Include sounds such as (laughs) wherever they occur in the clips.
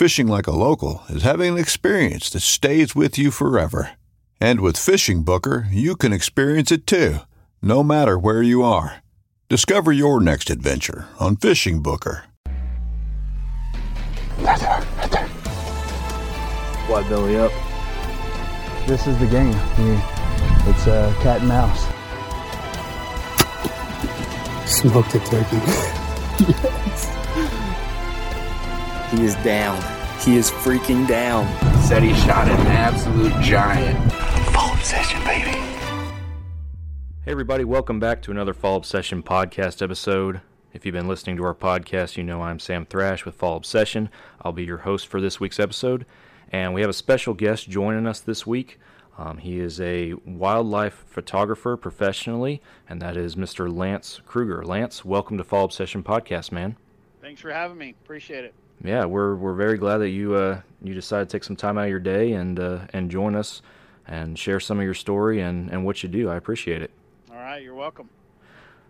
Fishing like a local is having an experience that stays with you forever. And with Fishing Booker, you can experience it too, no matter where you are. Discover your next adventure on Fishing Booker. Right there, right there. Why belly up? This is the game. You, it's uh, cat and mouse. Smoked a turkey. (laughs) yes. He is down. He is freaking down. Said he shot an absolute giant. Fall obsession, baby. Hey, everybody, welcome back to another Fall Obsession podcast episode. If you've been listening to our podcast, you know I'm Sam Thrash with Fall Obsession. I'll be your host for this week's episode. And we have a special guest joining us this week. Um, he is a wildlife photographer professionally, and that is Mr. Lance Krueger. Lance, welcome to Fall Obsession Podcast, man. Thanks for having me. Appreciate it. Yeah, we're we're very glad that you uh, you decided to take some time out of your day and uh, and join us and share some of your story and, and what you do. I appreciate it. All right, you're welcome.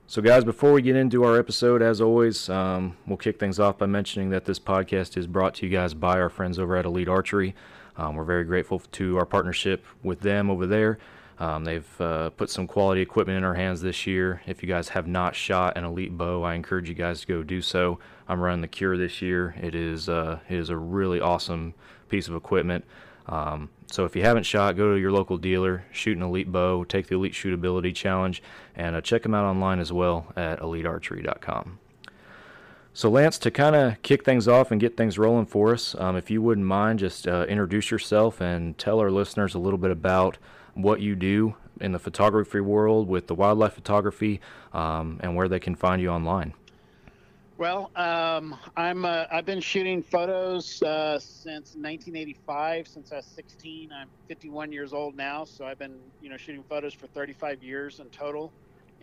So, guys, before we get into our episode, as always, um, we'll kick things off by mentioning that this podcast is brought to you guys by our friends over at Elite Archery. Um, we're very grateful to our partnership with them over there. Um, they've uh, put some quality equipment in our hands this year. If you guys have not shot an Elite bow, I encourage you guys to go do so. I'm running the Kure this year. It is uh, it is a really awesome piece of equipment. Um, so if you haven't shot, go to your local dealer, shoot an Elite bow, take the Elite Shootability Challenge, and uh, check them out online as well at elitearchery.com. So, Lance, to kind of kick things off and get things rolling for us, um, if you wouldn't mind, just uh, introduce yourself and tell our listeners a little bit about what you do in the photography world with the wildlife photography um, and where they can find you online. Well, um, I'm uh, I've been shooting photos uh, since 1985. Since I was 16, I'm 51 years old now. So I've been you know shooting photos for 35 years in total,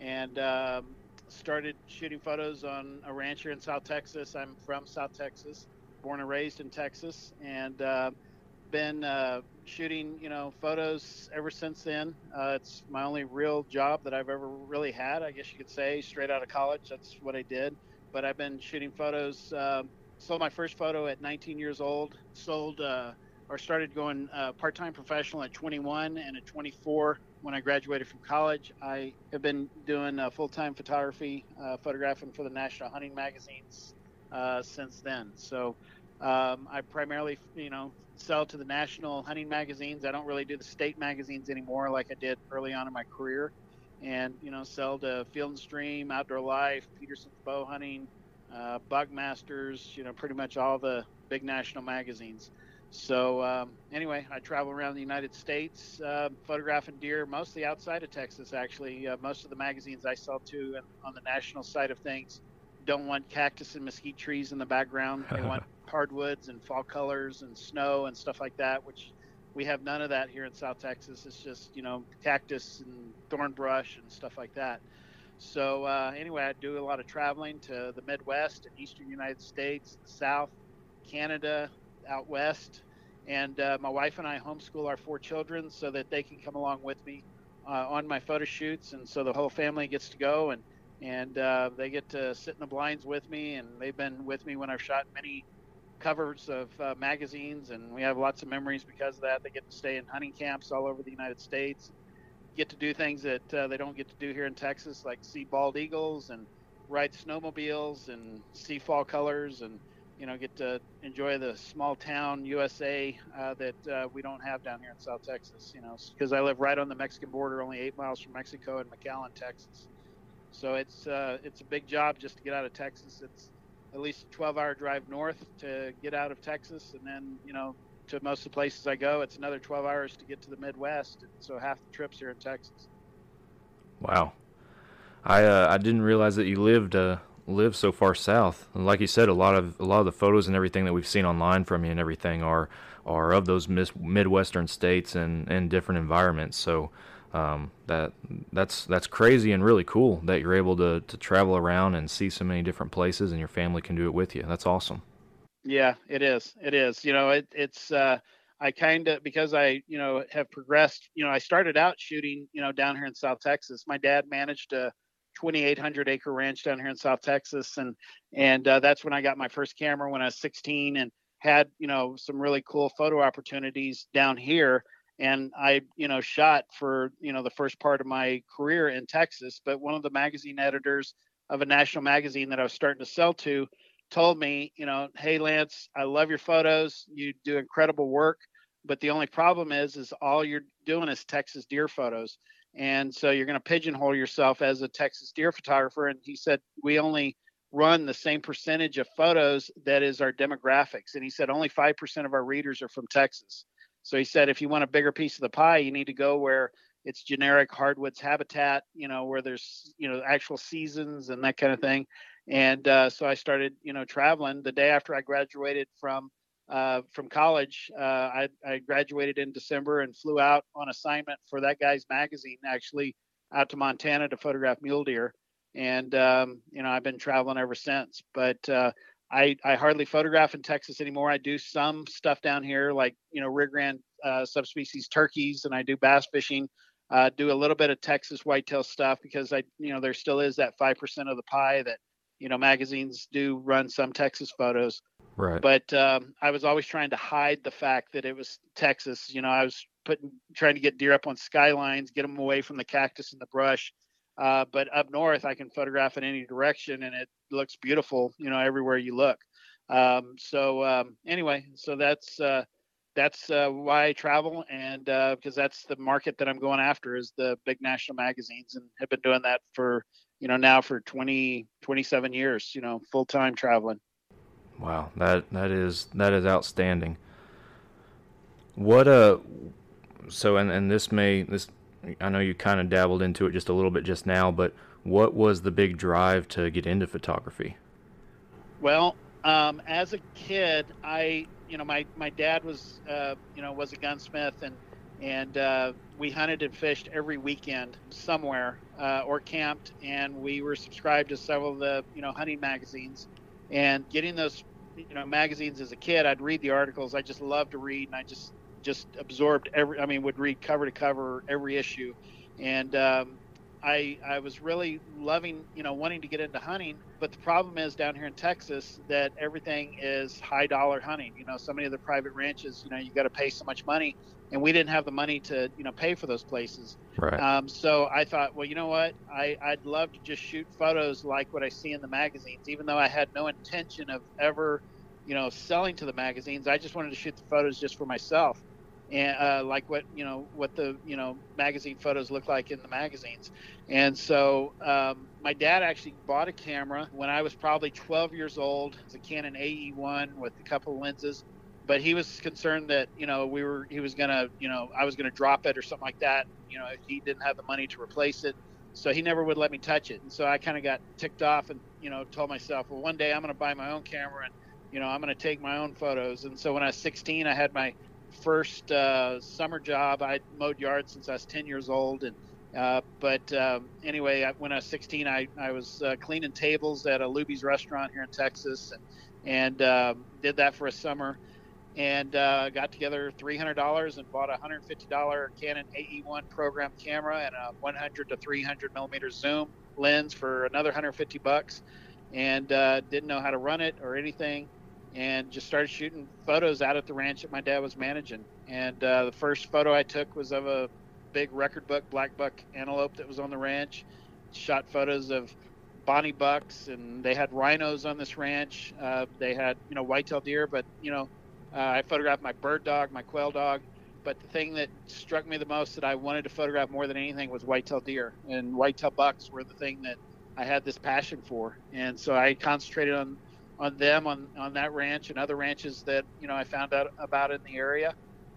and um, started shooting photos on a ranch here in South Texas. I'm from South Texas, born and raised in Texas, and uh, been uh, shooting you know photos ever since then. Uh, it's my only real job that I've ever really had. I guess you could say straight out of college. That's what I did but I've been shooting photos. Uh, sold my first photo at 19 years old. Sold uh, or started going uh, part-time professional at 21 and at 24 when I graduated from college. I have been doing uh, full-time photography, uh, photographing for the national hunting magazines uh, since then. So um, I primarily, you know, sell to the national hunting magazines. I don't really do the state magazines anymore like I did early on in my career and you know sell to Field and Stream, Outdoor Life, Petersen's Bow Hunting, uh, Buckmasters, you know pretty much all the big national magazines. So um, anyway, I travel around the United States uh, photographing deer, mostly outside of Texas. Actually, uh, most of the magazines I sell to on the national side of things don't want cactus and mesquite trees in the background. They want (laughs) hardwoods and fall colors and snow and stuff like that, which we have none of that here in South Texas. It's just you know cactus and thorn brush and stuff like that. So uh, anyway, I do a lot of traveling to the Midwest and Eastern United States, the South, Canada, out west, and uh, my wife and I homeschool our four children so that they can come along with me uh, on my photo shoots, and so the whole family gets to go and and uh, they get to sit in the blinds with me, and they've been with me when I've shot many covers of uh, magazines, and we have lots of memories because of that. They get to stay in hunting camps all over the United States, get to do things that uh, they don't get to do here in Texas, like see bald eagles and ride snowmobiles and see fall colors, and you know get to enjoy the small town USA uh, that uh, we don't have down here in South Texas. You know, because I live right on the Mexican border, only eight miles from Mexico in McAllen, Texas. So it's uh, it's a big job just to get out of Texas. It's at least a 12-hour drive north to get out of Texas, and then you know to most of the places I go, it's another 12 hours to get to the Midwest. So half the trips here in Texas. Wow, I uh, I didn't realize that you lived uh, lived so far south. And like you said, a lot of a lot of the photos and everything that we've seen online from you and everything are are of those mis- midwestern states and and different environments. So um, that that's that's crazy and really cool that you're able to to travel around and see so many different places and your family can do it with you. That's awesome. Yeah, it is. It is. You know, it, it's. Uh, I kind of because I you know have progressed. You know, I started out shooting you know down here in South Texas. My dad managed a 2,800 acre ranch down here in South Texas, and and uh, that's when I got my first camera when I was 16 and had you know some really cool photo opportunities down here and I, you know, shot for you know the first part of my career in Texas. But one of the magazine editors of a national magazine that I was starting to sell to told me, you know, hey Lance, I love your photos. You do incredible work, but the only problem is, is all you're doing is Texas deer photos, and so you're going to pigeonhole yourself as a Texas deer photographer. And he said we only run the same percentage of photos that is our demographics, and he said only five percent of our readers are from Texas. So he said, if you want a bigger piece of the pie, you need to go where it's generic hardwoods habitat, you know, where there's, you know, actual seasons and that kind of thing. And uh, so I started, you know, traveling the day after I graduated from uh, from college. Uh, I, I graduated in December and flew out on assignment for that guy's magazine, actually out to Montana to photograph mule deer. And um, you know, I've been traveling ever since. But uh, I, I hardly photograph in Texas anymore. I do some stuff down here, like you know Rio Grande uh, subspecies turkeys, and I do bass fishing. Uh, do a little bit of Texas whitetail stuff because I, you know, there still is that five percent of the pie that you know magazines do run some Texas photos. Right. But um, I was always trying to hide the fact that it was Texas. You know, I was putting trying to get deer up on skylines, get them away from the cactus and the brush. Uh, but up north, I can photograph in any direction, and it looks beautiful. You know, everywhere you look. Um, so um, anyway, so that's uh, that's uh, why I travel, and because uh, that's the market that I'm going after is the big national magazines, and have been doing that for you know now for 20 27 years. You know, full time traveling. Wow, that that is that is outstanding. What uh so and and this may this I know you kind of dabbled into it just a little bit just now, but what was the big drive to get into photography? Well, um, as a kid, I, you know, my, my dad was, uh, you know, was a gunsmith and, and uh, we hunted and fished every weekend somewhere uh, or camped. And we were subscribed to several of the, you know, hunting magazines and getting those, you know, magazines as a kid, I'd read the articles. I just loved to read and I just just absorbed every. I mean, would read cover to cover every issue, and um, I I was really loving you know wanting to get into hunting. But the problem is down here in Texas that everything is high dollar hunting. You know, so many of the private ranches, you know, you got to pay so much money, and we didn't have the money to you know pay for those places. Right. Um, so I thought, well, you know what? I I'd love to just shoot photos like what I see in the magazines, even though I had no intention of ever you know selling to the magazines i just wanted to shoot the photos just for myself and uh, like what you know what the you know magazine photos look like in the magazines. And so um, my dad actually bought a camera when i was probably 12 years old. It's a canon ae1 with a couple of lenses. But he was concerned that you know we were he was gonna you know i was gonna drop it or something like that. You know he didn't have the money to replace it. So he never would let me touch it. And so i kind of got ticked off and you know told myself well one day i'm gonna buy my own camera and you know i'm gonna take my own photos. And so when i was 16 i had my first uh, summer job. I mowed yards since I was 10 years old, and uh, but um, anyway, when I was 16, I, I was uh, cleaning tables at a Luby's restaurant here in Texas, and, and um, did that for a summer. and uh, got together $300 and bought a $150 Canon AE1 program camera and a 100 to 300 millimeter zoom lens for another 150 bucks, and uh, didn't know how to run it or anything, and just started shooting photos out at the ranch that my dad was managing. And uh, the first photo I took was of a big record buck black buck antelope that was on the ranch. Shot photos of bonnie bucks, and they had rhinos on this ranch. Uh, they had you know whitetail deer, but you know uh, I photographed my bird dog, my quail dog. But the thing that struck me the most that I wanted to photograph more than anything was whitetail deer, and whitetail bucks were the thing that I had this passion for. And so I concentrated on on them on on that ranch and other ranches that you know I found out about in the area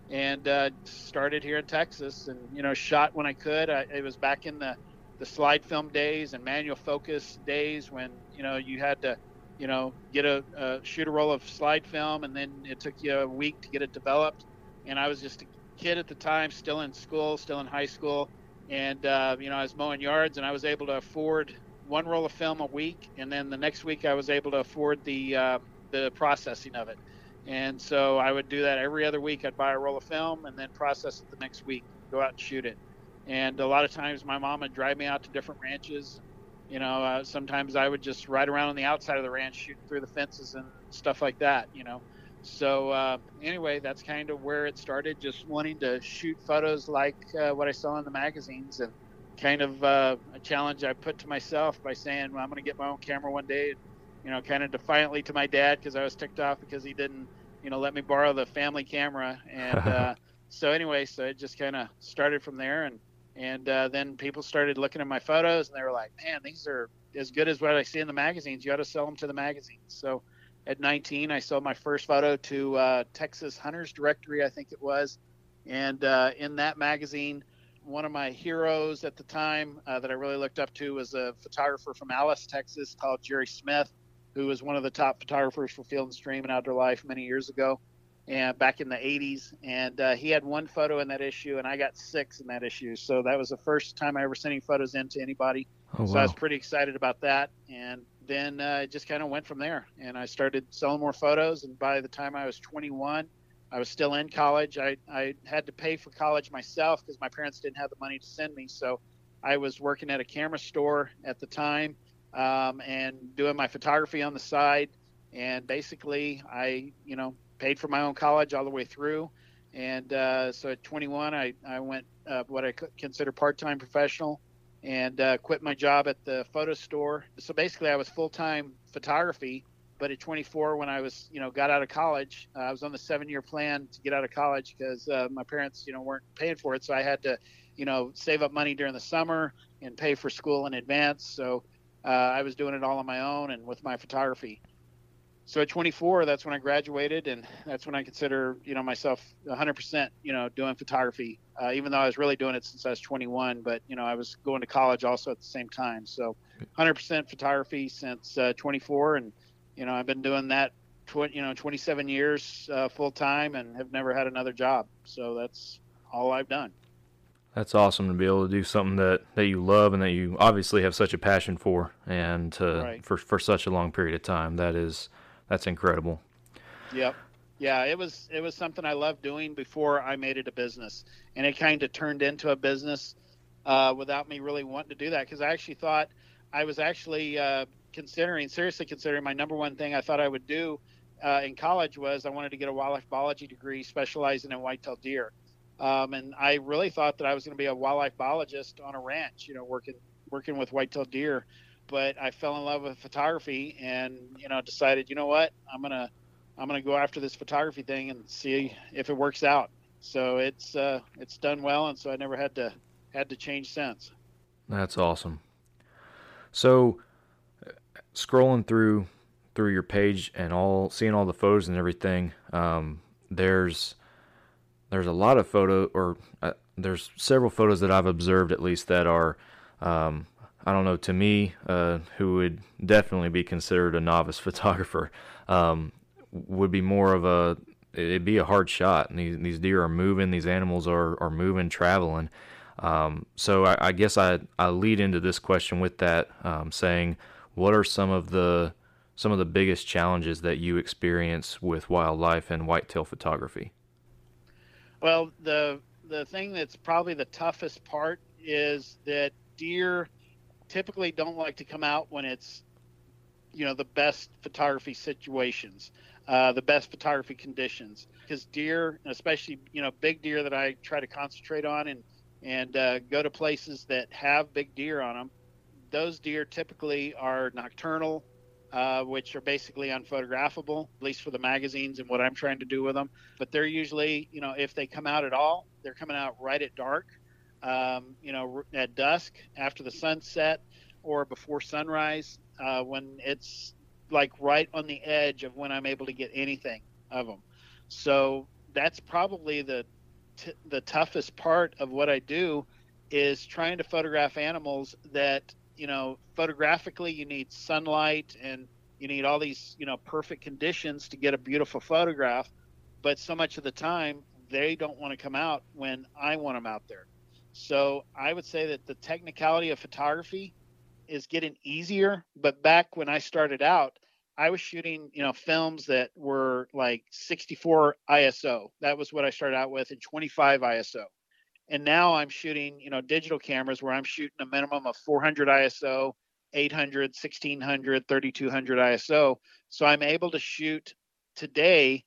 and uh, started here in Texas and you know shot when I could. I, it was back in the the slide film days and manual focus days when you know you had to you know get a, a shoot a roll of slide film and then it took you a week to get it developed. And I was just a kid at the time, still in school, still in high school, and uh, you know I was mowing yards and I was able to afford one roll of film a week, and then the next week I was able to afford the uh, the processing of it. And so I would do that every other week. I'd buy a roll of film and then process it the next week, go out and shoot it. And a lot of times my mom would drive me out to different ranches. You know, uh, sometimes I would just ride around on the outside of the ranch, shooting through the fences and stuff like that. You know, so uh, anyway, that's kind of where it started. Just wanting to shoot photos like uh, what I saw in the magazines and kind of uh, a challenge I put to myself by saying well, I'm going to get my own camera one day. You know, kind of defiantly to my dad because I was ticked off because he didn't, you know, let me borrow the family camera. And (laughs) uh, so anyway, so it just kind of started from there, and and uh, then people started looking at my photos and they were like, man, these are as good as what I see in the magazines. You ought to sell them to the magazines. So at 19, I sold my first photo to uh, Texas Hunters Directory, I think it was, and uh, in that magazine one of my heroes at the time uh, that I really looked up to was a photographer from Alice, Texas, called Jerry Smith, who was one of the top photographers for Field and Stream and Outdoor Life many years ago, and back in the 80s. And uh, he had one photo in that issue, and I got six in that issue. So that was the first time I ever sent any photos in to anybody. Oh, so wow. I was pretty excited about that. And then uh, it just kind of went from there. And I started selling more photos. And by the time I was 21, I was still in college. I, I had to pay for college myself because my parents didn't have the money to send me. So I was working at a camera store at the time um, and doing my photography on the side. And basically, I, you know, paid for my own college all the way through. And uh, so at 21, I, I went uh, what I consider part time professional and uh, quit my job at the photo store. So basically, I was full time photography but at 24 when i was you know got out of college uh, i was on the seven year plan to get out of college because uh, my parents you know weren't paying for it. So i had to you know save up money during the summer and pay for school in advance. So uh, i was doing it all on my own and with my photography. So at 24 that's when i graduated and that's when i consider you know myself 100% you know doing photography uh, even though i was really doing it since i was 21 but you know i was going to college also at the same time. So 100% photography since uh, 24 and you know, I've been doing that, tw- you know, 27 years uh, full time and have never had another job. So that's all I've done. That's awesome to be able to do something that, that you love and that you obviously have such a passion for, and to, Right. for for such a long period of time. That is that's incredible. Yep. Yeah, it was it was something I loved doing before I made it a business, and it kind of turned into a business uh, without me really wanting to do that because I actually thought I was actually uh, considering seriously considering my number one thing I thought I would do uh, in college was I wanted to get a wildlife biology degree specializing in whitetail deer, um, and I really thought that I was going to be a wildlife biologist on a ranch, you know, working working with whitetail deer. But I fell in love with photography, and you know, decided, you know what, I'm gonna I'm gonna go after this photography thing and see if it works out. So it's uh, it's done well, and so I never had to had to change since. That's awesome. So, scrolling through through your page and all seeing all the photos and everything, um, there's there's a lot of photo or uh, there's several photos that I've observed at least that are um, I don't know to me uh, who would definitely be considered a novice (laughs) photographer um, would be more of a it'd be a hard shot. And these these deer are moving, these animals are are moving, traveling. Um, so I, I guess I I lead into this question with that, um, saying, what are some of the some of the biggest challenges that you experience with wildlife and whitetail photography? Well, the the thing that's probably the toughest part is that deer typically don't like to come out when it's you know the best photography situations uh, the best photography conditions because deer especially you know big deer that i try to concentrate on and and uh, go to places that have big deer on them those deer typically are nocturnal uh, which are basically unphotographable at least for the magazines and what i'm trying to do with them but they're usually you know if they come out at all they're coming out right at dark um, you know at dusk after the sunset or before sunrise uh, when it's like right on the edge of when I'm able to get anything of them. So that's probably the t- the toughest part of what I do is trying to photograph animals that you know photographically you need sunlight and you need all these you know perfect conditions to get a beautiful photograph but so much of the time they don't want to come out when I want them out there so I would say that the technicality of photography is getting easier. But back when I started out, I was shooting, you know, films that were like 64 ISO. That was what I started out with, and 25 ISO. And now I'm shooting, you know, digital cameras where I'm shooting a minimum of 400 ISO, 800, 1600, 3200 ISO. So I'm able to shoot today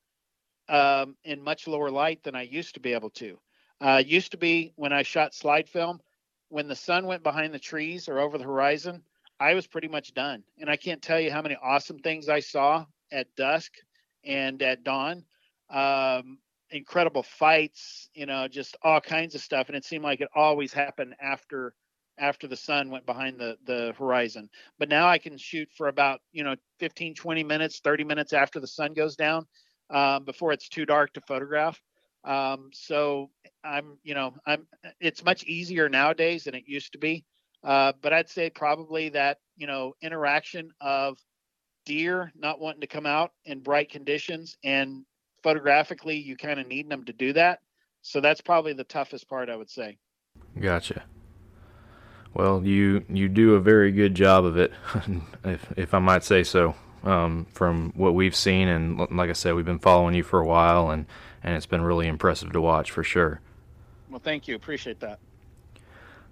um, in much lower light than I used to be able to. Uh, used to be when I shot slide film, when the sun went behind the trees or over the horizon, I was pretty much done. And I can't tell you how many awesome things I saw at dusk and at dawn. Um, incredible fights, you know, just all kinds of stuff. And it seemed like it always happened after after the sun went behind the the horizon. But now I can shoot for about, you know, 15, 20 minutes, 30 minutes after the sun goes down, um, before it's too dark to photograph. Um, so I'm, you know, I'm. It's much easier nowadays than it used to be. Uh, but I'd say probably that you know interaction of deer not wanting to come out in bright conditions and photographically you kind of need them to do that. So that's probably the toughest part I would say. Gotcha. Well, you you do a very good job of it, (laughs) if if I might say so. Um, from what we've seen, and like I said, we've been following you for a while, and and it's been really impressive to watch for sure. Well, thank you. Appreciate that.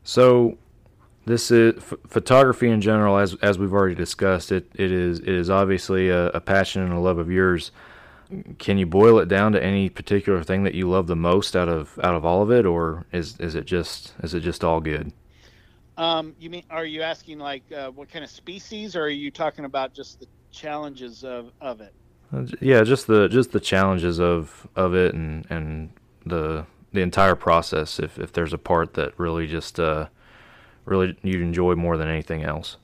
So, this is f- photography in general, as as we've already discussed. It it is it is obviously a, a passion and a love of yours. Can you boil it down to any particular thing that you love the most out of out of all of it, or is is it just is it just all good? Um, you mean are you asking like uh, what kind of species, or are you talking about just the challenges of of it? Yeah, just the just the challenges of of it and and the the entire process. If if there's a part that really just uh, really you enjoy more than anything else.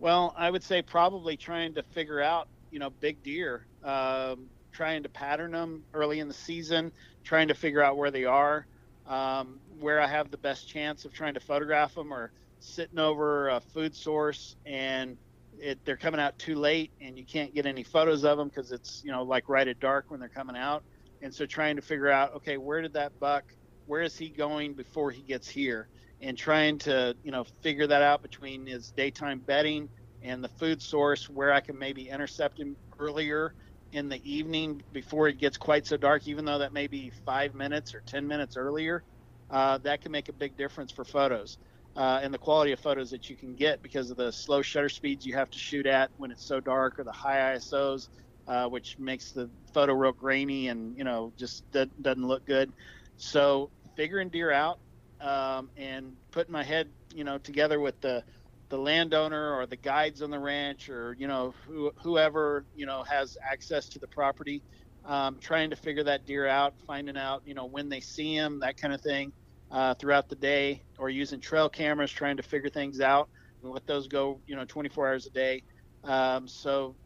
Well, I would say probably trying to figure out you know big deer, um, trying to pattern them early in the season, trying to figure out where they are, um, where I have the best chance of trying to photograph them, or sitting over a food source and it, they're coming out too late and you can't get any photos of them because it's you know like right at dark when they're coming out. And so trying to figure out okay where did that buck where is he going before he gets here? And trying to you know figure that out between his daytime bedding and the food source where i can maybe intercept him earlier in the evening before it gets quite so dark even though that may be five minutes or ten minutes earlier uh, that can make a big difference for photos uh, and the quality of photos that you can get because of the slow shutter speeds you have to shoot at when it's so dark or the high ISOs, uh, which makes the photo real grainy and you know just doesn't look good. So figuring deer out um, and putting my head you know together with the the landowner or the guides on the ranch or you know who, whoever you know has access to the property um, trying to figure that deer out finding out you know when they see him that kind of thing uh, throughout the day or using trail cameras trying to figure things out and let those go you know 24 hours a day. Um, so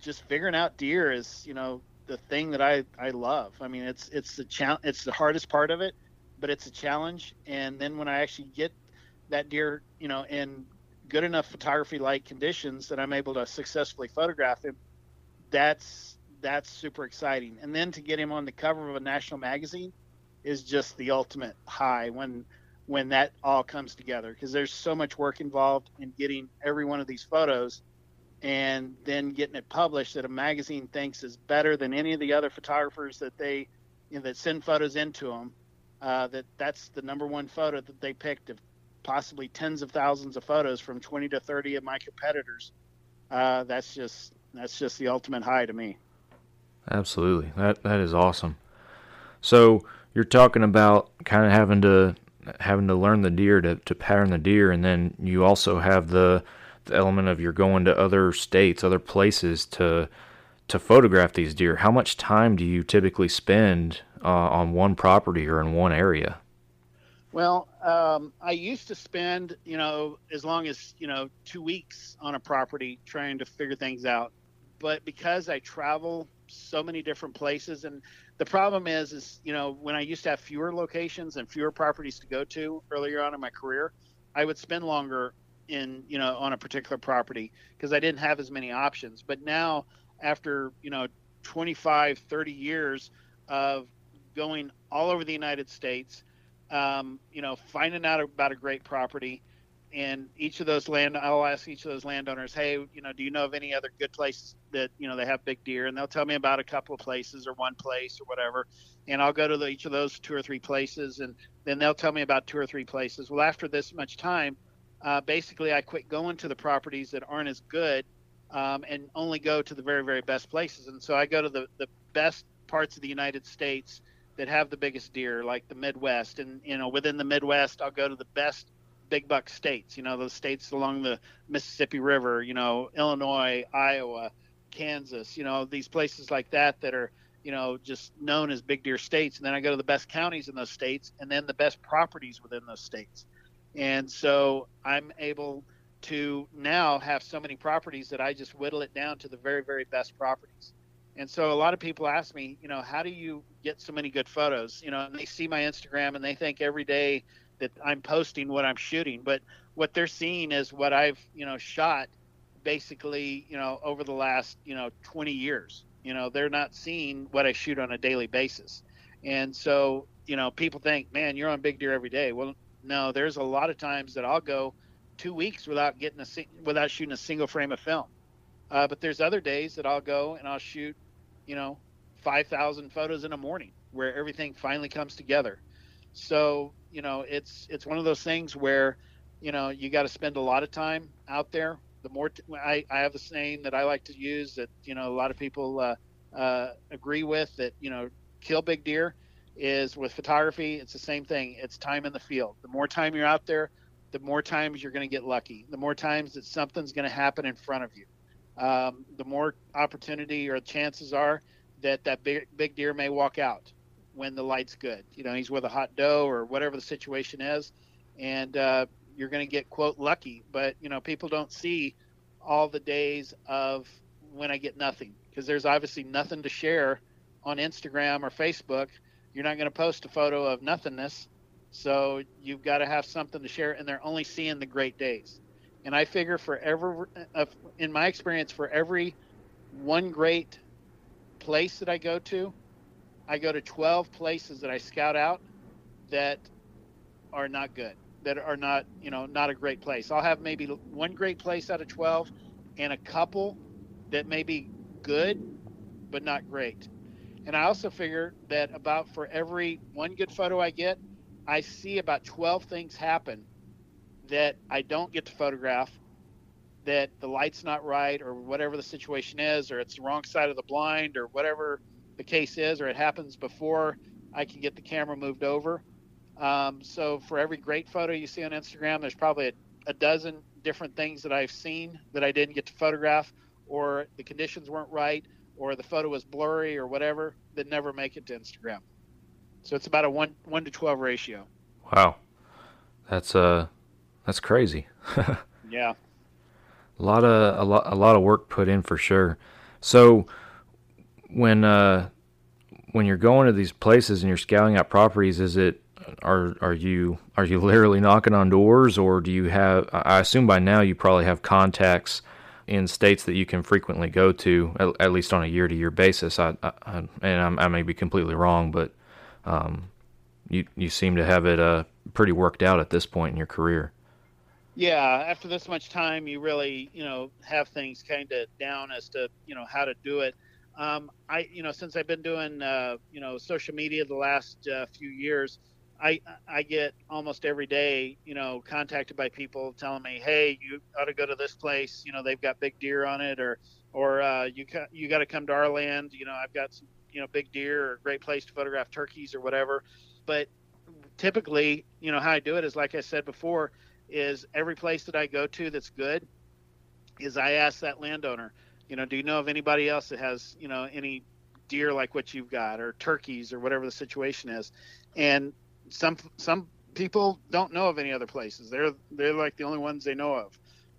just figuring out deer is you know the thing that I, I love. I mean it's it's the challenge it's the hardest part of it but it's a challenge. And then when i actually get that deer you know in good enough photography like conditions that i'm able to successfully photograph him that's that's super exciting and then to get him on the cover of a national magazine is just the ultimate high when when that all comes together because there's so much work involved in getting every one of these photos and then getting it published that a magazine thinks is better than any of the other photographers that they you know, that send photos into them. Uh, that that's the number one photo that they picked of possibly tens of thousands of photos from 20 to 30 of my competitors. Uh, that's just that's just the ultimate high to me. Absolutely, that that is awesome. So you're talking about kind of having to having to learn the deer to, to pattern the deer, and then you also have the the element of you're going to other states, other places to to photograph these deer. How much time do you typically spend uh, on one property or in one area? Well, um, I used to spend, you know, as long as you know, two weeks on a property trying to figure things out. But because I travel so many different places, and the problem is, is you know, when I used to have fewer locations and fewer properties to go to earlier on in my career, I would spend longer in you know on a particular property because I didn't have as many options. But now after you know 25 30 years of going all over the United States um, you know finding out about a great property. And each of those land I'll ask each of those landowners hey you know do you know of any other good places that you know they have big deer? And they'll tell me about a couple of places or one place or whatever. And I'll go to the, each of those two or three places and then they'll tell me about two or three places. Well after this much time uh, basically I quit going to the properties that aren't as good um, and only go to the very, very best places. And so I go to the, the best parts of the United States that have the biggest deer, like the Midwest. And, you know, within the Midwest, I'll go to the best big buck states, you know, those states along the Mississippi River, you know, Illinois, Iowa, Kansas, you know, these places like that that are, you know, just known as big deer states. And then I go to the best counties in those states and then the best properties within those states. And so I'm able to now have so many properties that I just whittle it down to the very, very best properties. And so a lot of people ask me, you know, how do you get so many good photos? You know, and they see my Instagram and they think every day that I'm posting what I'm shooting, but what they're seeing is what I've, you know, shot basically, you know, over the last, you know, 20 years. You know, they're not seeing what I shoot on a daily basis. And so, you know, people think, man, you're on big deer every day. Well, no, there's a lot of times that I'll go two weeks without getting a without shooting a single frame of film. Uh, but there's other days that I'll go and I'll shoot, you know, 5,000 photos in a morning where everything finally comes together. So you know, it's it's one of those things where, you know, you got to spend a lot of time out there. The more t- I, I have a saying that I like to use that you know a lot of people uh, uh, agree with that you know kill big deer is with photography it's the same thing it's time in the field the more time you're out there the more times you're going to get lucky, the more times that something's going to happen in front of you, um, the more opportunity or chances are that that big, big deer may walk out when the light's good. You know, he's with a hot doe or whatever the situation is, and uh, you're going to get quote lucky. But you know, people don't see all the days of when I get nothing because there's obviously nothing to share on Instagram or Facebook. You're not going to post a photo of nothingness so you've got to have something to share, and they're only seeing the great days. And I figure for every, uh, in my experience, for every one great place that I go to, I go to 12 places that I scout out that are not good, that are not, you know, not a great place. I'll have maybe one great place out of 12 and a couple that may be good, but not great. And I also figure that about for every one good photo I get, I see about 12 things happen that I don't get to photograph, that the light's not right, or whatever the situation is, or it's the wrong side of the blind, or whatever the case is, or it happens before I can get the camera moved over. Um, so for every great photo you see on Instagram, there's probably a, a dozen different things that I've seen that I didn't get to photograph, or the conditions weren't right, or the photo was blurry, or whatever that never make it to Instagram. So it's about a one one to twelve ratio. Wow, that's uh that's crazy. yeah, (laughs) a lot of a lot a lot of work put in for sure. So when uh when you're going to these places and you're scouting out properties, is it are are you are you literally knocking on doors, or do you have? I assume by now you probably have contacts in states that you can frequently go to, at, at least on a year to year basis. I, I, and I'm, i may be completely wrong, but um, you you seem to have it uh, pretty worked out at this point in your career. Yeah, after this much time, you really, you know, have things kind of down as to, you know, how to do it. Um, I, you know, since I've been doing, uh, you know, social media the last uh, few years, I, I get almost every day, you know, contacted by people telling me, "Hey, you ought to go to this place. You know, they've got big deer on it, or, or uh, you ca- you got to come to our land. You know, I've got some, you know, big deer or a great place to photograph turkeys or whatever." But typically, you know, how I do it is like I said before is every place that I go to that's good is I ask that landowner, you know, do you know of anybody else that has, you know, any deer like what you've got or turkeys or whatever the situation is. And some some people don't know of any other places. They're they're like the only ones they know of.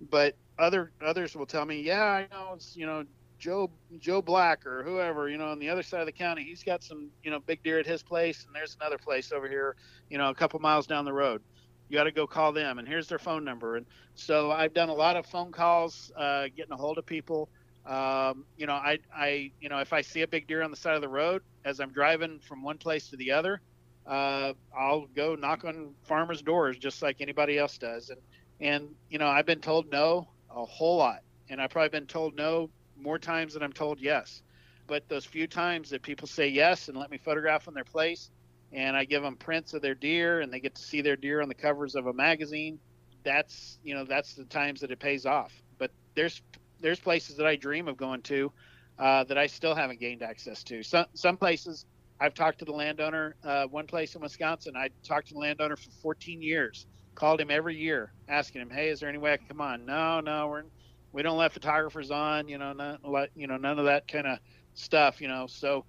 But other others will tell me, yeah, I know it's, you know, Joe Joe Black or whoever, you know, on the other side of the county, he's got some, you know, big deer at his place and there's another place over here, you know, a couple miles down the road you got to go call them and here's their phone number. And so i've done a lot of phone calls uh, getting a hold of people. Um, you know I, I you know if i see a big deer on the side of the road as i'm driving from one place to the other uh, i'll go knock on farmers doors just like anybody else does. And and you know i've been told no a whole lot. And i've probably been told no more times than i'm told yes. But those few times that people say yes and let me photograph on their place and I give them prints of their deer, and they get to see their deer on the covers of a magazine. That's you know that's the times that it pays off. But there's there's places that I dream of going to uh, that I still haven't gained access to. Some some places I've talked to the landowner. Uh, one place in Wisconsin, I talked to the landowner for 14 years. Called him every year, asking him, "Hey, is there any way I can come on?" No, no, we're we don't let photographers on. You know, none, you know, none of that kind of stuff. You know, so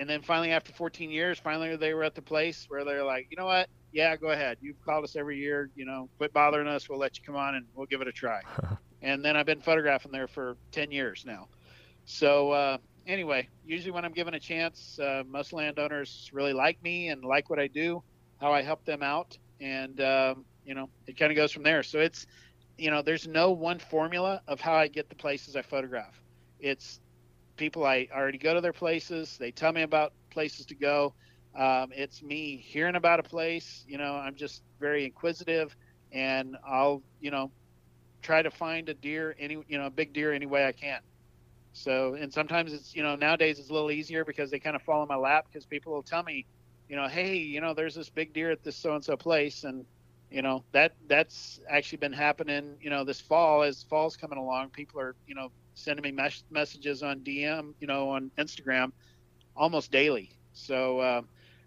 and then finally after 14 years finally they were at the place where they're like you know what? Yeah go ahead. You've called us every year you know quit bothering us. We'll let you come on and we'll give it a try. (laughs) And then i've been photographing there for 10 years now. So uh, anyway usually when i'm given a chance uh, most landowners really like me and like what i do how i help them out. And um, you know it kind of goes from there. So it's you know there's no one formula of how i get the places i photograph. It's people I already go to their places. They tell me about places to go. Um, it's me hearing about a place. You know, I'm just very inquisitive, and I'll you know try to find a deer any you know a big deer any way I can. So and sometimes it's you know nowadays it's a little easier because they kind of fall in my lap because people will tell me, you know, hey, you know, there's this big deer at this so and so place, and you know that that's actually been happening. You know, this fall as fall's coming along, people are you know sending me mes- messages on DM, you know, on Instagram almost daily. So uh,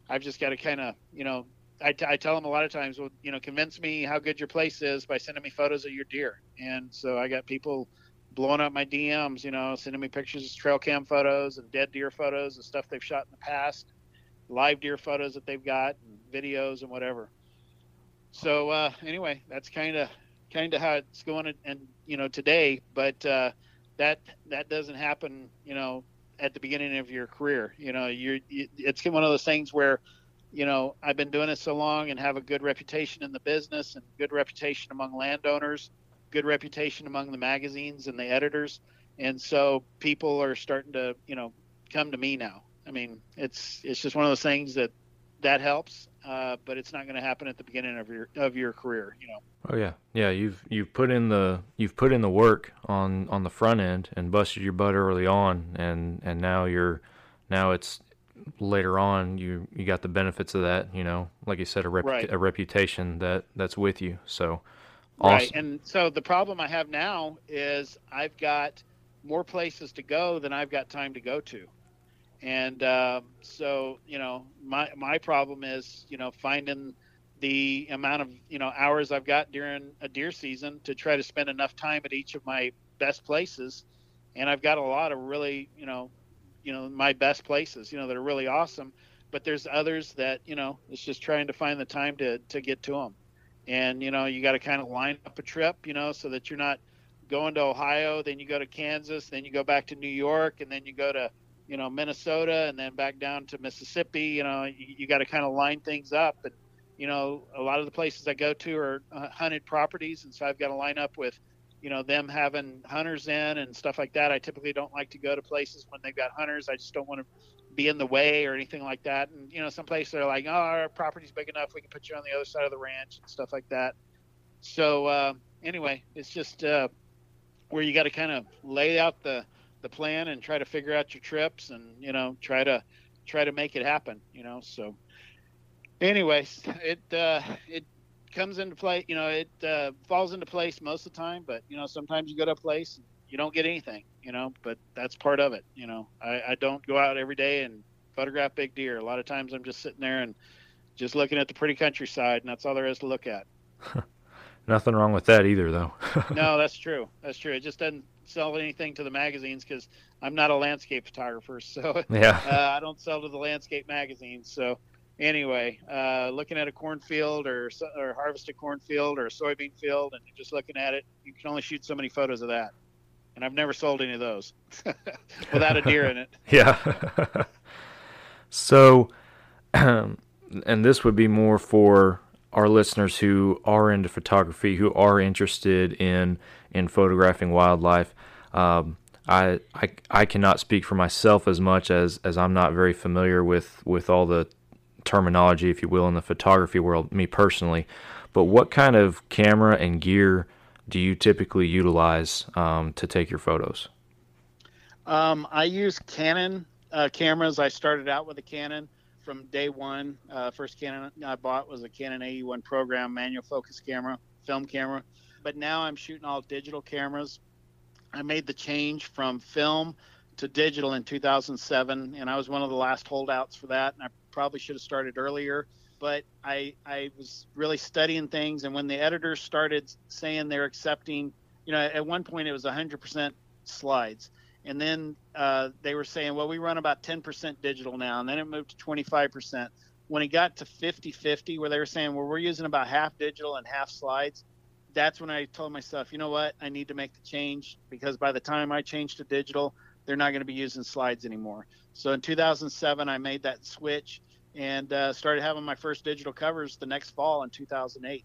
I've just got to kind of, you know, I, t- I tell them a lot of times, well, you know, convince me how good your place is by sending me photos of your deer. And so I got people blowing up my DMs, you know, sending me pictures of trail cam photos and dead deer photos and stuff they've shot in the past, live deer photos that they've got, and videos and whatever. So uh, anyway, that's kind of kind of how it's going, and, and you know today. But uh, that that doesn't happen you know at the beginning of your career. You know you're you, it's one of those things where you know i've been doing it so long and have a good reputation in the business and good reputation among landowners good reputation among the magazines and the editors. And so people are starting to you know come to me now. I mean it's it's just one of those things that that helps uh, but it's not going to happen at the beginning of your of your career you know Oh yeah, yeah. You've you've put in the you've put in the work on on the front end and busted your butt early on, and and now you're now it's later on you you got the benefits of that. You know, like you said, a rep, right. a reputation that that's with you. So awesome. right, and so the problem I have now is I've got more places to go than I've got time to go to. And um, so, you know, my my problem is, you know, finding the amount of you know hours I've got during a deer season to try to spend enough time at each of my best places, and I've got a lot of really you know you know my best places you know that are really awesome, but there's others that you know it's just trying to find the time to to get to them, and you know you got to kind of line up a trip you know so that you're not going to Ohio, then you go to Kansas, then you go back to New York, and then you go to you know Minnesota, and then back down to Mississippi. You know you, you got to kind of line things up and you know, a lot of the places I go to are uh, hunted properties, and so I've got to line up with, you know, them having hunters in and stuff like that. I typically don't like to go to places when they've got hunters. I just don't want to be in the way or anything like that. And you know, some places are like, oh, our property's big enough, we can put you on the other side of the ranch and stuff like that. So uh, anyway, it's just uh, where you got to kind of lay out the the plan and try to figure out your trips and you know try to try to make it happen. You know, so anyways, it uh, it comes into play. You know, it uh, falls into place most of the time, but you know sometimes you go to a place and you don't get anything. You know, but that's part of it. You know, I, I don't go out every day and photograph big deer. A lot of times I'm just sitting there and just looking at the pretty countryside, and that's all there is to look at. (laughs) Nothing wrong with that either, though. (laughs) no, that's true. That's true. It just doesn't sell anything to the magazines because I'm not a landscape photographer, so (laughs) yeah, uh, I don't sell to the landscape magazines. So anyway, uh, looking at a cornfield or or harvest a cornfield or a soybean field, and just looking at it, you can only shoot so many photos of that. And I've never sold any of those (laughs) without a deer in it. (laughs) Yeah. so, (clears throat) and this would be more for our listeners who are into photography, who are interested in in photographing wildlife. Um, I, I I cannot speak for myself as much as as I'm not very familiar with with all the terminology, if you will, in the photography world. Me personally, but what kind of camera and gear do you typically utilize um, to take your photos? Um, I use Canon uh, cameras. I started out with a Canon from day one. Uh, first Canon I bought was a Canon AE1 program manual focus camera, film camera. But now I'm shooting all digital cameras. I made the change from film to digital in 2007, and I was one of the last holdouts for that. And I probably should have started earlier, but I I was really studying things. And when the editors started saying they're accepting, you know, at one point it was 100% slides and then uh, they were saying, well, we run about 10% digital now, and then it moved to 25%. When it got to 50-50, where they were saying, well, we're using about half digital and half slides, that's when I told myself, you know what, I need to make the change because by the time I change to digital, they're not going to be using slides anymore. So in 2007, I made that switch and uh, started having my first digital covers the next fall in 2008.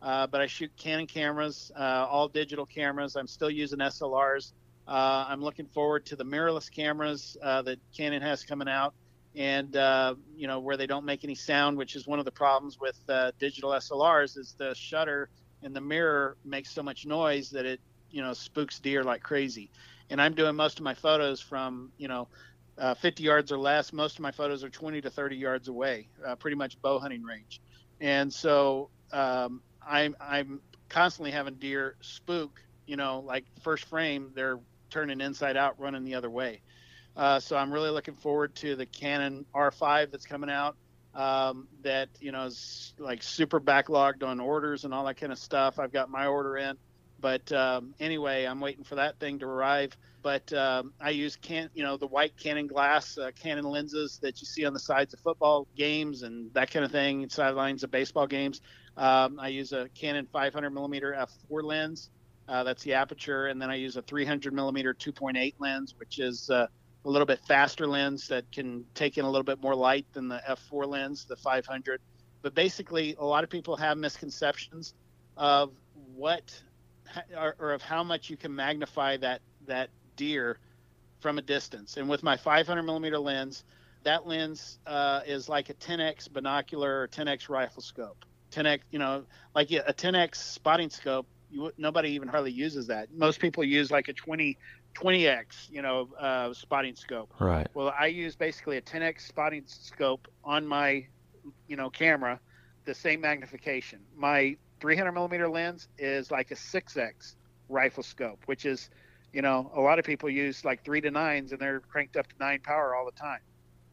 Uh, but I shoot Canon cameras, uh, all digital cameras. I'm still using SLRs. Uh, I'm looking forward to the mirrorless cameras uh, that Canon has coming out, and uh, you know where they don't make any sound, which is one of the problems with uh, digital SLRs, is the shutter and the mirror makes so much noise that it you know spooks deer like crazy. And I'm doing most of my photos from you know uh, 50 yards or less. Most of my photos are 20 to 30 yards away, uh, pretty much bow hunting range. And so um, I'm I'm constantly having deer spook. You know, like first frame, they're turning inside out, running the other way. Uh, so I'm really looking forward to the Canon R5 that's coming out. Um, that you know is like super backlogged on orders and all that kind of stuff. I've got my order in, but um, anyway, I'm waiting for that thing to arrive. But um, I use can you know the white Canon glass, uh, Canon lenses that you see on the sides of football games and that kind of thing, sidelines of baseball games. Um, I use a Canon 500 millimeter f4 lens uh, that's the aperture, and then I use a 300 millimeter 2.8 lens, which is uh, a little bit faster lens that can take in a little bit more light than the f4 lens, the 500. But basically, a lot of people have misconceptions of what or, or of how much you can magnify that that deer from a distance. And with my 500 millimeter lens, that lens uh, is like a 10x binocular or 10x rifle scope. 10x, you know, like a 10x spotting scope you, nobody even hardly uses that. Most people use like a 20 20x, you know, uh, spotting scope. Right. Well, I use basically a 10x spotting scope on my, you know, camera, the same magnification. My 300 millimeter lens is like a 6x rifle scope, which is, you know, a lot of people use like three to nines and they're cranked up to nine power all the time.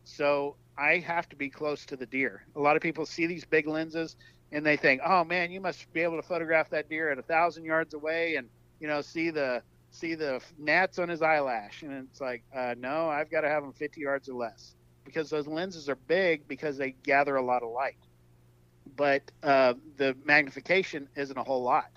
So I have to be close to the deer. A lot of people see these big lenses and they think, oh man, you must be able to photograph that deer at a thousand yards away and you know see the see the gnats on his eyelash, and it's like, uh, no, I've got to have them 50 yards or less because those lenses are big because they gather a lot of light, but uh, the magnification isn't a whole lot.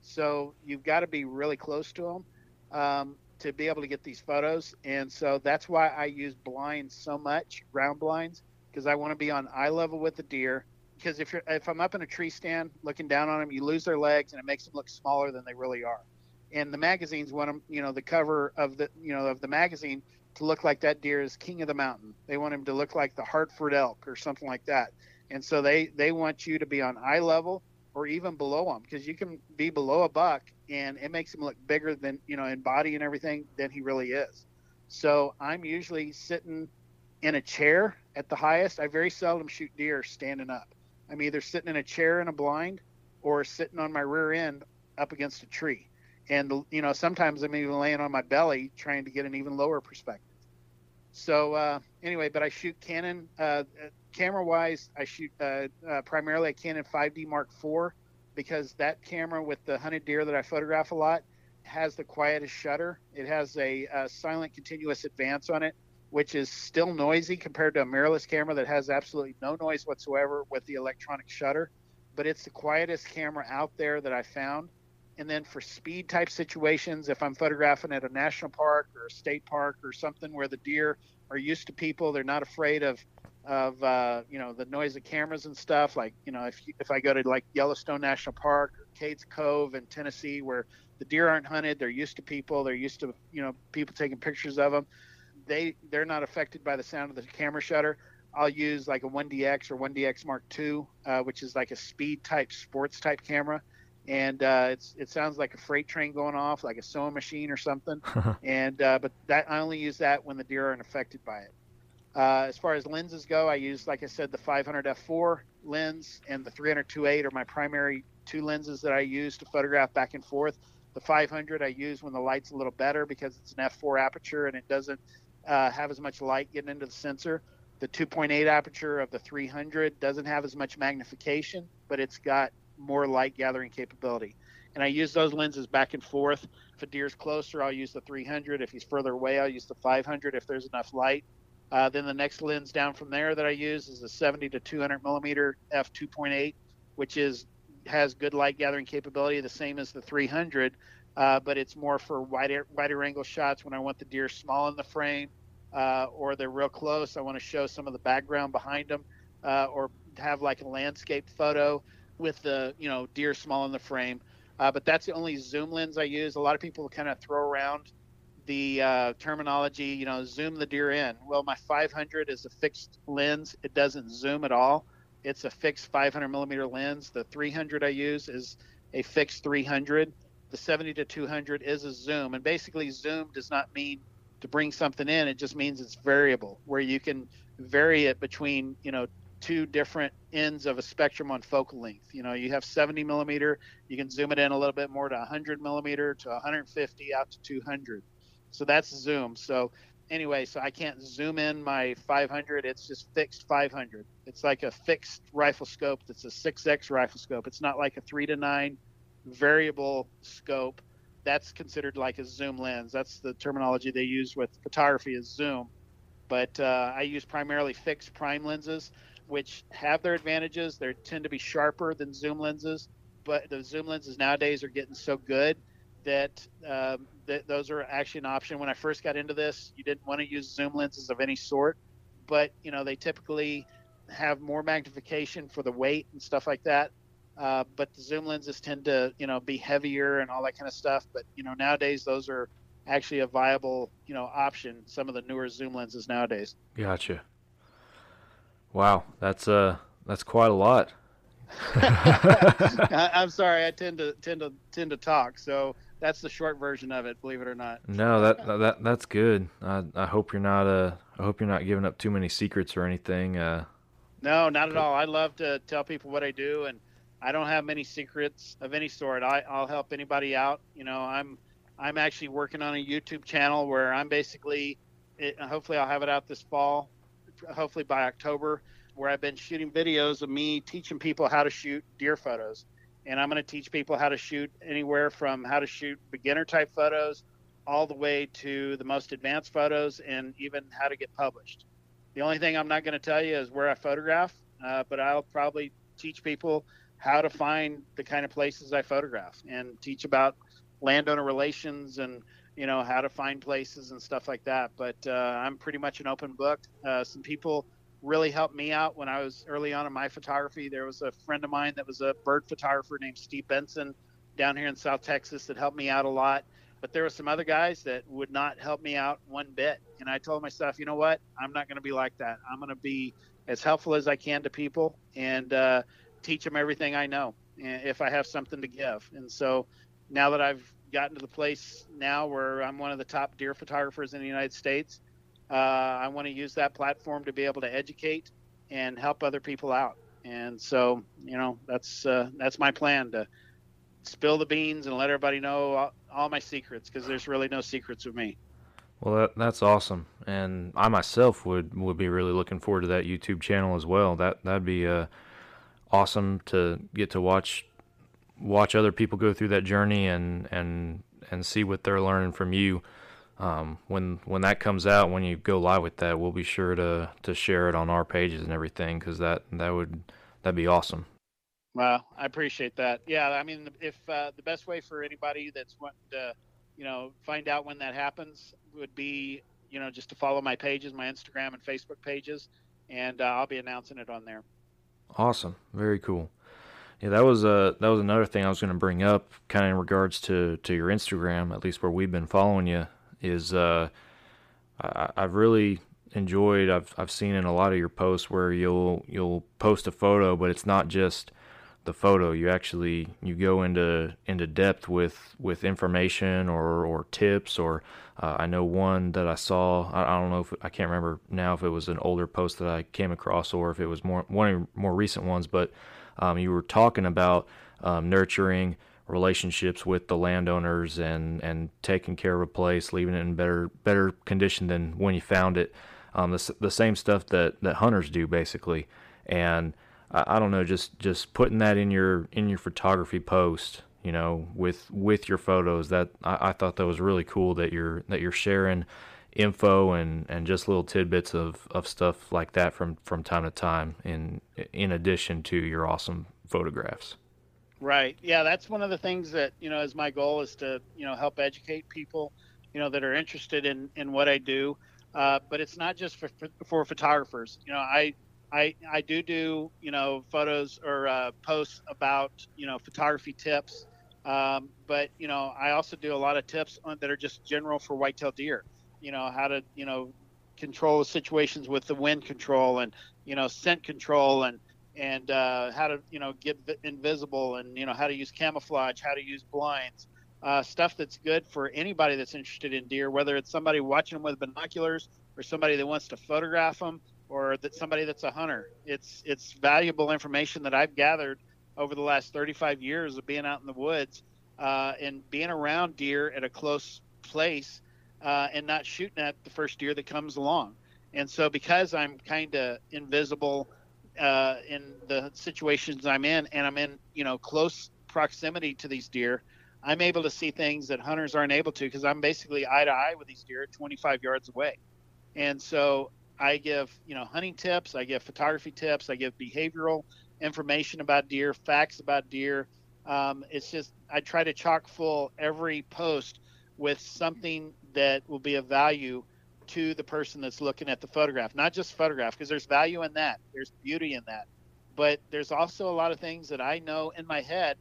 So you've got to be really close to them um, to be able to get these photos, and so that's why I use blinds so much, ground blinds, because I want to be on eye level with the deer because if you're if I'm up in a tree stand looking down on them, you lose their legs and it makes them look smaller than they really are. And the magazines want them, you know, the cover of the you know of the magazine to look like that deer is king of the mountain. They want him to look like the Hartford elk or something like that. And so they they want you to be on eye level or even below them because you can be below a buck and it makes him look bigger than you know in body and everything than he really is. So I'm usually sitting in a chair at the highest. I very seldom shoot deer standing up. I'm either sitting in a chair in a blind or sitting on my rear end up against a tree. And you know sometimes I'm even laying on my belly trying to get an even lower perspective. So uh, anyway, but I shoot Canon. Uh, camera wise, I shoot uh, uh primarily a Canon 5D Mark IV because that camera with the hunted deer that I photograph a lot has the quietest shutter. It has a, a silent continuous advance on it, which is still noisy compared to a mirrorless camera that has absolutely no noise whatsoever with the electronic shutter. But it's the quietest camera out there that I found. And then for speed type situations, if I'm photographing at a national park or a state park or something where the deer are used to people, they're not afraid of of uh, you know the noise of cameras and stuff. Like you know if if I go to like Yellowstone National Park or Cades Cove in Tennessee, where the deer aren't hunted, they're used to people, they're used to you know people taking pictures of them. They they're not affected by the sound of the camera shutter. I'll use like a 1DX or 1DX Mark II, uh, which is like a speed type sports type camera and uh, it's it sounds like a freight train going off, like a sewing machine or something. (laughs) and uh, but that I only use that when the deer aren't affected by it. Uh, as far as lenses go, I use, like I said, the 500 f4 lens and the 300 2.8 are my primary two lenses that I use to photograph back and forth. The 500 I use when the light's a little better because it's an f4 aperture and it doesn't uh, have as much light getting into the sensor. The 2.8 aperture of the 300 doesn't have as much magnification, but it's got more light gathering capability. And I use those lenses back and forth. If a deer's closer, I'll use the 300. If he's further away, I'll use the 500 if there's enough light. Uh, then the next lens down from there that I use is a 70 to 200 millimeter f 2.8, which is has good light gathering capability, the same as the 300, uh, but it's more for wider wider angle shots when I want the deer small in the frame, uh, or they're real close. I want to show some of the background behind them, uh, or have like a landscape photo with the you know deer small in the frame. Uh, but that's the only zoom lens I use. A lot of people kind of throw around the uh, terminology, you know, zoom the deer in. Well, my 500 is a fixed lens. It doesn't zoom at all. It's a fixed 500 millimeter lens. The 300 I use is a fixed 300. The 70 to 200 is a zoom. And basically, zoom does not mean to bring something in. It just means it's variable, where you can vary it between, you know, two different ends of a spectrum on focal length. You know, you have 70 millimeter, you can zoom it in a little bit more to 100 millimeter to 150 out to 200. So that's zoom. So anyway, so I can't zoom in my 500. It's just fixed 500. It's like a fixed rifle scope. That's a 6x rifle scope. It's not like a three to nine variable scope. That's considered like a zoom lens. That's the terminology they use with photography is zoom. But uh, I use primarily fixed prime lenses which have their advantages. They tend to be sharper than zoom lenses, but the zoom lenses nowadays are getting so good that, um, that those are actually an option. When I first got into this, you didn't want to use zoom lenses of any sort, but you know they typically have more magnification for the weight and stuff like that. Uh, but the zoom lenses tend to you know be heavier and all that kind of stuff. But you know nowadays those are actually a viable you know option. Some of the newer zoom lenses nowadays. Gotcha. Wow, that's uh that's quite a lot. (laughs) I, am sorry, I tend to tend to tend to talk, so that's the short version of it. Believe it or not. No, that that that's good. I I hope you're not uh I hope you're not giving up too many secrets or anything. Uh, no, not at all. I love to tell people what I do, and I don't have many secrets of any sort. I I'll help anybody out. You know, I'm I'm actually working on a YouTube channel where I'm basically. It, hopefully, I'll have it out this fall hopefully by October, where I've been shooting videos of me teaching people how to shoot deer photos. And I'm going to teach people how to shoot anywhere from how to shoot beginner type photos all the way to the most advanced photos and even how to get published. The only thing I'm not going to tell you is where I photograph, uh, but I'll probably teach people how to find the kind of places I photograph and teach about landowner relations and you know how to find places and stuff like that. But uh, I'm pretty much an open book. Uh, some people really helped me out when I was early on in my photography. There was a friend of mine that was a bird photographer named Steve Benson down here in South Texas that helped me out a lot. But there were some other guys that would not help me out one bit. And I told myself, you know what? I'm not going to be like that. I'm going to be as helpful as I can to people and uh, teach them everything I know. if I have something to give. And so now that I've gotten to the place now where I'm one of the top deer photographers in the United States, uh, I want to use that platform to be able to educate and help other people out. And so, you know, that's uh, that's my plan to spill the beans and let everybody know all, all my secrets because there's really no secrets with me. Well, that, that's awesome, and I myself would would be really looking forward to that YouTube channel as well. That that'd be uh, awesome to get to watch watch other people go through that journey and and and see what they're learning from you. Um, when when that comes out, when you go live with that, we'll be sure to to share it on our pages and everything because that that would that'd be awesome. Well, I appreciate that. Yeah, I mean, if uh, the best way for anybody that's wanting to, you know, find out when that happens would be, you know, just to follow my pages, my Instagram and Facebook pages, and uh, I'll be announcing it on there. Awesome, very cool. Yeah, that was uh that was another thing I was going to bring up, kind of in regards to to your Instagram, at least where we've been following you, is uh I, I've really enjoyed. I've I've seen in a lot of your posts where you'll you'll post a photo, but it's not just the photo you actually you go into into depth with with information or or tips or uh, I know one that I saw I, I don't know if I can't remember now if it was an older post that I came across or if it was more one of more recent ones but um, you were talking about um, nurturing relationships with the landowners and and taking care of a place leaving it in better better condition than when you found it. Um, the, the same stuff that that hunters do basically. And I, I don't know, just just putting that in your in your photography post, you know, with with your photos. That I, I thought that was really cool that you're that you're sharing info and, and just little tidbits of, of stuff like that from, from time to time in in addition to your awesome photographs. Right. Yeah, that's one of the things that, you know, is my goal is to, you know, help educate people, you know, that are interested in, in what I do. Uh, but it's not just for, for, for photographers. You know, I I I do do you know photos or uh, posts about you know photography tips, um, but you know I also do a lot of tips on, that are just general for whitetail deer. You know how to you know control situations with the wind control and you know scent control and and uh, how to you know get invisible and you know how to use camouflage, how to use blinds, uh, stuff that's good for anybody that's interested in deer, whether it's somebody watching them with binoculars or somebody that wants to photograph them or that somebody that's a hunter. It's it's valuable information that I've gathered over the last 35 years of being out in the woods uh, and being around deer at a close place uh, and not shooting at the first deer that comes along. And so, because I'm kind of invisible uh, in the situations I'm in, and I'm in you know close proximity to these deer, I'm able to see things that hunters aren't able to because I'm basically eye to eye with these deer 25 yards away. And so I give, you know, hunting tips, I give photography tips, I give behavioral information about deer, facts about deer. Um, it's just I try to chock full every post with something that will be of value to the person that's looking at the photograph, not just photograph, because there's value in that, there's beauty in that, but there's also a lot of things that I know in my head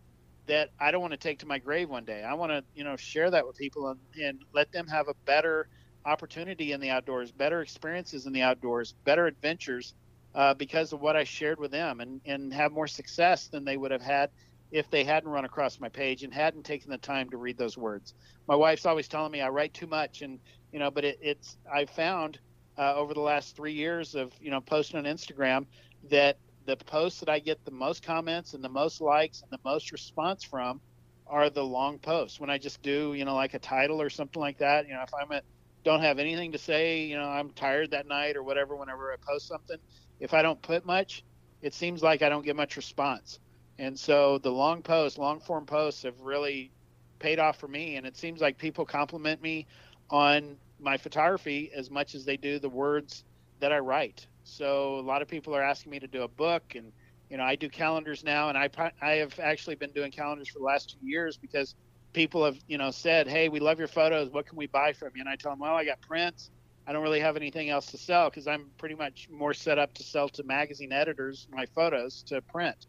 that I don't want to take to my grave one day. I want to, you know, share that with people and, and let them have a better opportunity in the outdoors, better experiences in the outdoors, better adventures uh, because of what I shared with them and, and have more success than they would have had if they hadn't run across my page and hadn't taken the time to read those words. My wife's always telling me I write too much and, you know, but it, it's, I found uh, over the last three years of, you know, posting on Instagram that the posts that I get the most comments and the most likes and the most response from are the long posts when I just do, you know, like a title or something like that. You know, if I'm at don't have anything to say, you know, I'm tired that night or whatever, whenever I post something, if I don't put much, it seems like I don't get much response. And so the long posts, long form posts have really paid off for me. And it seems like people compliment me on my photography as much as they do the words that I write. So a lot of people are asking me to do a book and, you know, I do calendars now and I, I have actually been doing calendars for the last two years because people have you know said, "Hey, we love your photos. What can we buy from you?" And I tell them, "Well, I got prints. I don't really have anything else to sell because I'm pretty much more set up to sell to magazine editors my photos to print.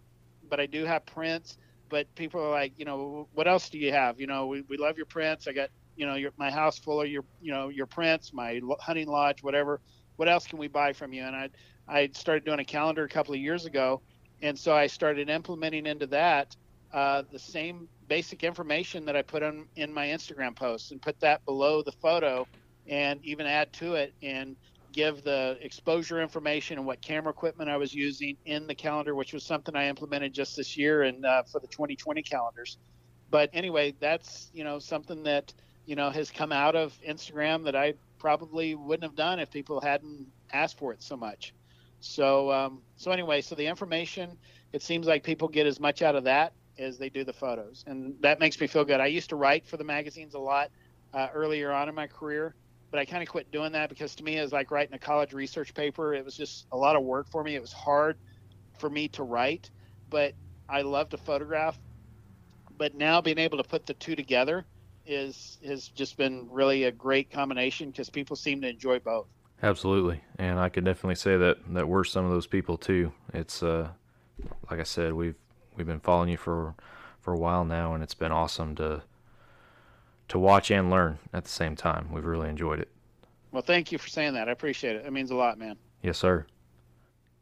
But I do have prints. But people are like, you know, what else do you have? You know, we, we love your prints. I got you know your my house full of your you know your prints, my hunting lodge, whatever. What else can we buy from you? And I I started doing a calendar a couple of years ago, and so I started implementing into that uh, the same basic information that I put on in my Instagram posts and put that below the photo and even add to it and give the exposure information and what camera equipment I was using in the calendar, which was something I implemented just this year and uh, for the 2020 calendars. But anyway, that's you know something that you know has come out of Instagram that I probably wouldn't have done if people hadn't asked for it so much. So um, so anyway, so the information it seems like people get as much out of that as they do the photos, and that makes me feel good. I used to write for the magazines a lot uh, earlier on in my career, but I kind of quit doing that because to me it was like writing a college research paper. It was just a lot of work for me. It was hard for me to write, but I love to photograph. But now being able to put the two together is has just been really a great combination because people seem to enjoy both. Absolutely, and I could definitely say that that we're some of those people too. It's uh, like I said, we've we've been following you for for a while now, and it's been awesome to to watch and learn at the same time. We've really enjoyed it. Well, thank you for saying that. I appreciate it. It means a lot, man. Yes, sir.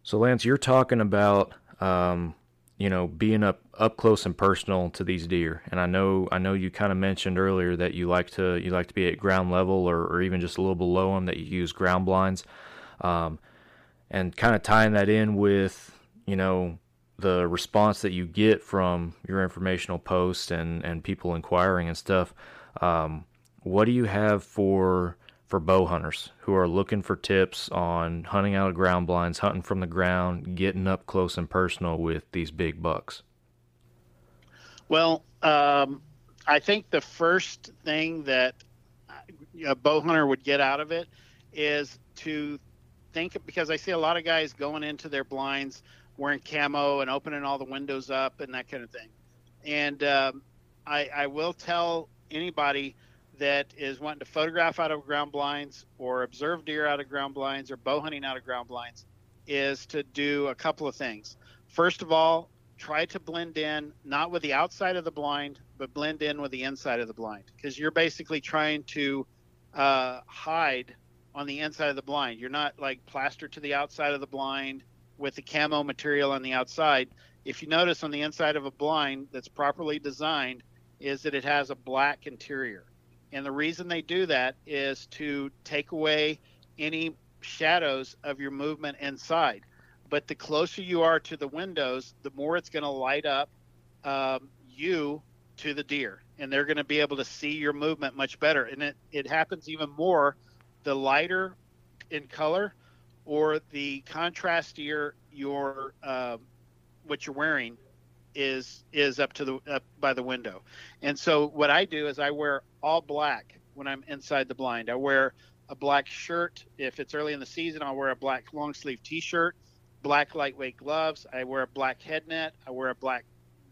So, Lance, you're talking about um, you know being up up close and personal to these deer, and I know I know you kind of mentioned earlier that you like to you like to be at ground level or, or even just a little below them that you use ground blinds, um, and kind of tying that in with you know the response that you get from your informational posts and and people inquiring and stuff. Um, what do you have for for bow hunters who are looking for tips on hunting out of ground blinds, hunting from the ground, getting up close and personal with these big bucks? Well, um, I think the first thing that a bow hunter would get out of it is to think because I see a lot of guys going into their blinds wearing camo and opening all the windows up and that kind of thing. And um, I, I will tell anybody that is wanting to photograph out of ground blinds or observe deer out of ground blinds or bow hunting out of ground blinds is to do a couple of things. First of all, try to blend in not with the outside of the blind, but blend in with the inside of the blind because you're basically trying to uh, hide on the inside of the blind. You're not like plastered to the outside of the blind with the camo material on the outside. If you notice on the inside of a blind that's properly designed, is that it has a black interior. And the reason they do that is to take away any shadows of your movement inside. But the closer you are to the windows, the more it's going to light up um, you to the deer. And they're going to be able to see your movement much better. And it, it happens even more the lighter in color or the contrastier your uh, what you're wearing is is up to the up by the window. And so what I do is I wear all black when I'm inside the blind. I wear a black shirt. If it's early in the season, I'll wear a black long sleeve t-shirt, black lightweight gloves. I wear a black head net. I wear a black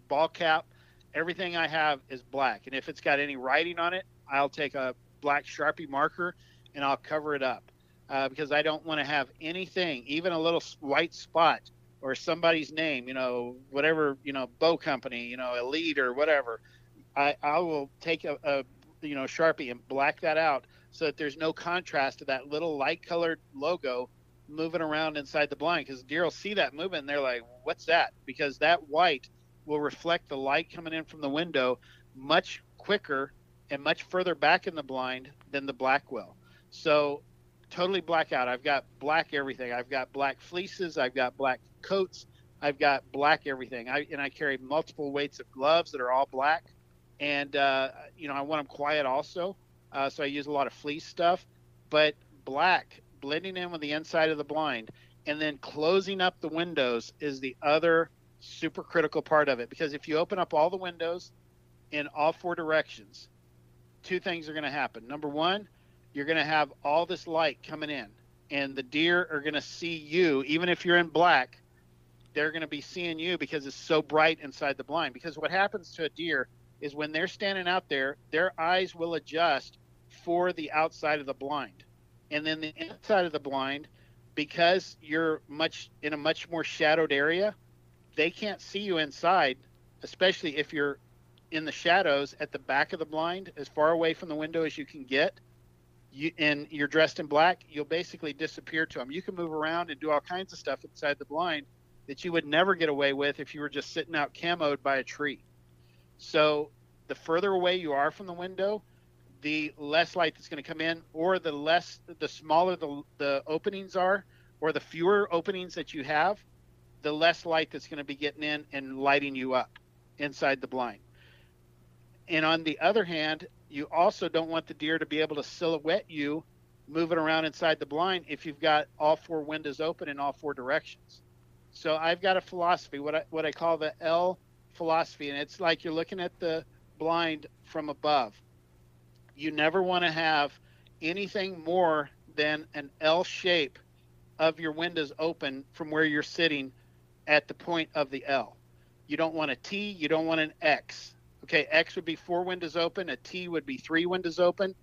ball cap. Everything I have is black. And if it's got any writing on it, I'll take a black Sharpie marker and I'll cover it up uh, because I don't want to have anything, even a little white spot or somebody's name, you know, whatever, you know, bow company, you know, elite or whatever, I, I will take a, a, you know, Sharpie and black that out so that there's no contrast to that little light colored logo moving around inside the blind because deer will see that movement and they're like, what's that? Because that white will reflect the light coming in from the window much quicker and much further back in the blind than the black will. So totally black out. I've got black everything. I've got black fleeces. I've got black coats. I've got black everything. I and I carry multiple weights of gloves that are all black, and uh, you know I want them quiet also. Uh, so I use a lot of fleece stuff, but black blending in with the inside of the blind, and then closing up the windows is the other super critical part of it because if you open up all the windows in all four directions, two things are going to happen. Number one, you're going to have all this light coming in, and the deer are going to see you, even if you're in black they're going to be seeing you because it's so bright inside the blind. Because what happens to a deer is when they're standing out there, their eyes will adjust for the outside of the blind. And then the inside of the blind, because you're much in a much more shadowed area, they can't see you inside, especially if you're in the shadows at the back of the blind, as far away from the window as you can get. You, and you're dressed in black, you'll basically disappear to them. You can move around and do all kinds of stuff inside the blind that you would never get away with if you were just sitting out camoed by a tree. So the further away you are from the window, the less light that's going to come in, or the less, the smaller the, the openings are, or the fewer openings that you have, the less light that's going to be getting in and lighting you up inside the blind. And on the other hand, you also don't want the deer to be able to silhouette you moving around inside the blind if you've got all four windows open in all four directions. So I've got a philosophy, what I, what I call the L philosophy, and it's like you're looking at the blind from above. You never want to have anything more than an L shape of your windows open from where you're sitting at the point of the L. You don't want a T, you don't want an X. Okay, X would be four windows open, a T would be three windows open,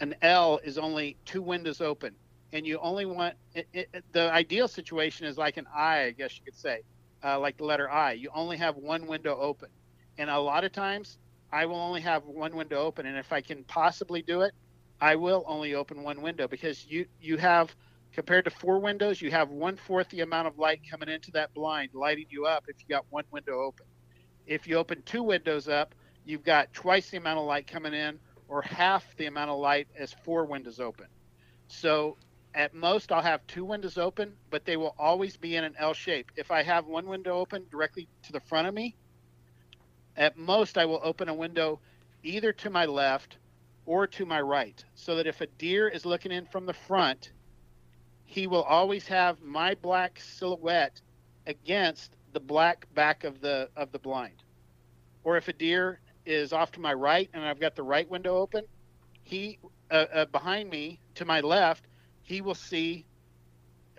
an L is only two windows open. And you only want it, it, the ideal situation is like an I, I guess you could say, uh, like the letter I. You only have one window open. And a lot of times, I will only have one window open. And if I can possibly do it, I will only open one window because you you have compared to four windows, you have one fourth the amount of light coming into that blind, lighting you up if you got one window open. If you open two windows up, you've got twice the amount of light coming in, or half the amount of light as four windows open. So at most, I'll have two windows open, but they will always be in an L shape. If I have one window open directly to the front of me, at most, I will open a window either to my left or to my right, so that if a deer is looking in from the front, he will always have my black silhouette against the black back of the of the blind. Or if a deer is off to my right and I've got the right window open, he uh, uh, behind me to my left, he will see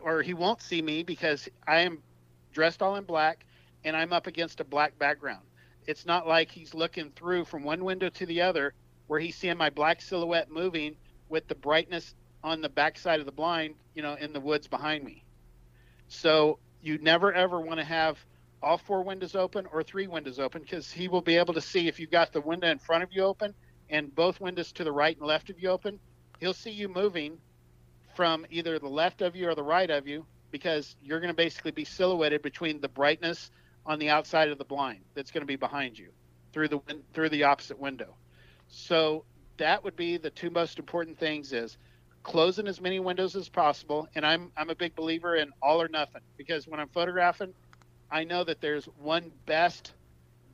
or he won't see me because I am dressed all in black and I'm up against a black background. It's not like he's looking through from one window to the other where he's seeing my black silhouette moving with the brightness on the backside of the blind, you know, in the woods behind me. So you never ever want to have all four windows open or three windows open because he will be able to see if you've got the window in front of you open and both windows to the right and left of you open. He'll see you moving from either the left of you or the right of you because you're going to basically be silhouetted between the brightness on the outside of the blind that's going to be behind you through the through the opposite window. So that would be the two most important things is closing as many windows as possible. And I'm I'm a big believer in all or nothing because when I'm photographing, I know that there's one best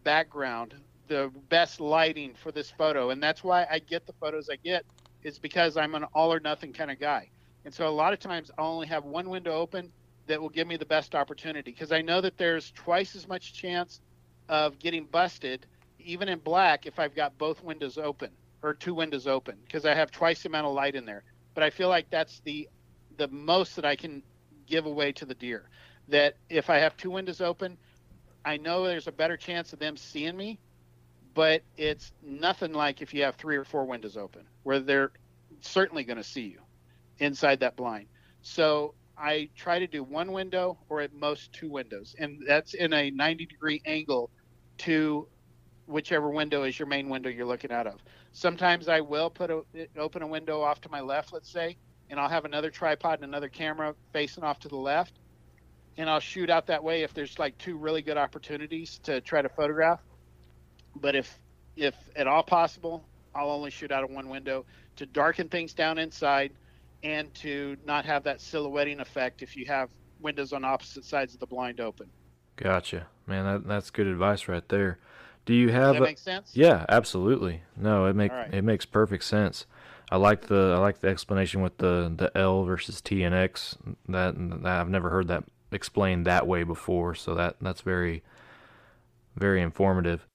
background, the best lighting for this photo, and that's why I get the photos I get. Is because I'm an all or nothing kind of guy, and so a lot of times I'll only have one window open that will give me the best opportunity because I know that there's twice as much chance of getting busted, even in black, if I've got both windows open or two windows open because I have twice the amount of light in there but I feel like that's the the most that I can give away to the deer. That if I have two windows open, I know there's a better chance of them seeing me, but it's nothing like if you have three or four windows open, where they're certainly going to see you inside that blind. So I try to do one window or at most two windows, and that's in a 90 degree angle to whichever window is your main window you're looking out of. Sometimes I will put a open a window off to my left, let's say, and I'll have another tripod and another camera facing off to the left, and I'll shoot out that way if there's like two really good opportunities to try to photograph. But if if at all possible, I'll only shoot out of one window to darken things down inside and to not have that silhouetting effect if you have windows on opposite sides of the blind open. Gotcha, man. That, that's good advice right there. Do you have? Does that make sense? Yeah, absolutely. No, it make right. it makes perfect sense. I like the I like the explanation with the the L versus T and X. That, that I've never heard that explained that way before. So that that's very very informative.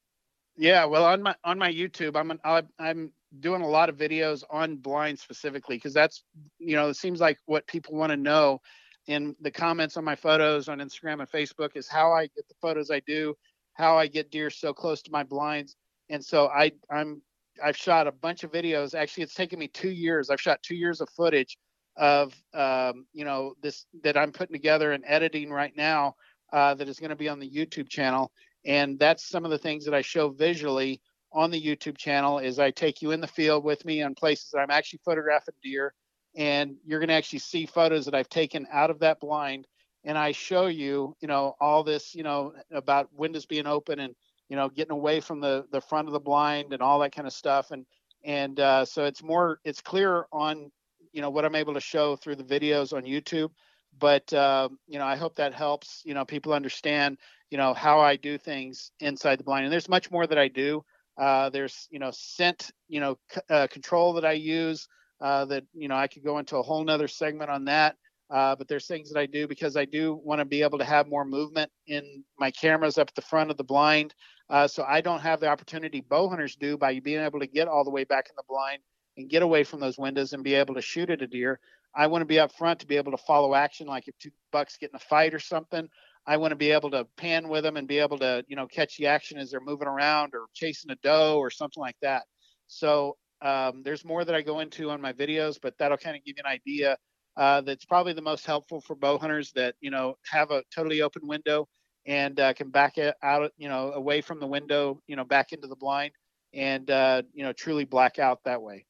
Yeah, well, on my on my YouTube, I'm an, I'm doing a lot of videos on blind specifically because that's you know it seems like what people want to know in the comments on my photos on Instagram and Facebook is how I get the photos I do how I get deer so close to my blinds. And so I I'm I've shot a bunch of videos. Actually, it's taken me two years. I've shot two years of footage of um, you know this that I'm putting together and editing right now uh, that is going to be on the YouTube channel. And that's some of the things that I show visually on the YouTube channel. Is I take you in the field with me on places that I'm actually photographing deer, and you're going to actually see photos that I've taken out of that blind and I show you, you know, all this, you know, about windows being open and you know, getting away from the the front of the blind and all that kind of stuff. And and uh, so it's more it's clear on you know what I'm able to show through the videos on YouTube. But uh, you know, I hope that helps. You know, people understand you know how I do things inside the blind. And there's much more that I do. Uh, there's you know scent you know c- uh, control that I use. Uh, that you know I could go into a whole nother segment on that. Uh, but there's things that I do because I do want to be able to have more movement in my cameras up at the front of the blind. Uh, so I don't have the opportunity bow hunters do by being able to get all the way back in the blind and get away from those windows and be able to shoot at a deer. I want to be up front to be able to follow action, like if two bucks get in a fight or something. I want to be able to pan with them and be able to, you know, catch the action as they're moving around or chasing a doe or something like that. So um, there's more that I go into on my videos, but that'll kind of give you an idea uh, that's probably the most helpful for bow hunters that you know have a totally open window and uh, can back it out you know away from the window you know back into the blind and uh, you know truly black out that way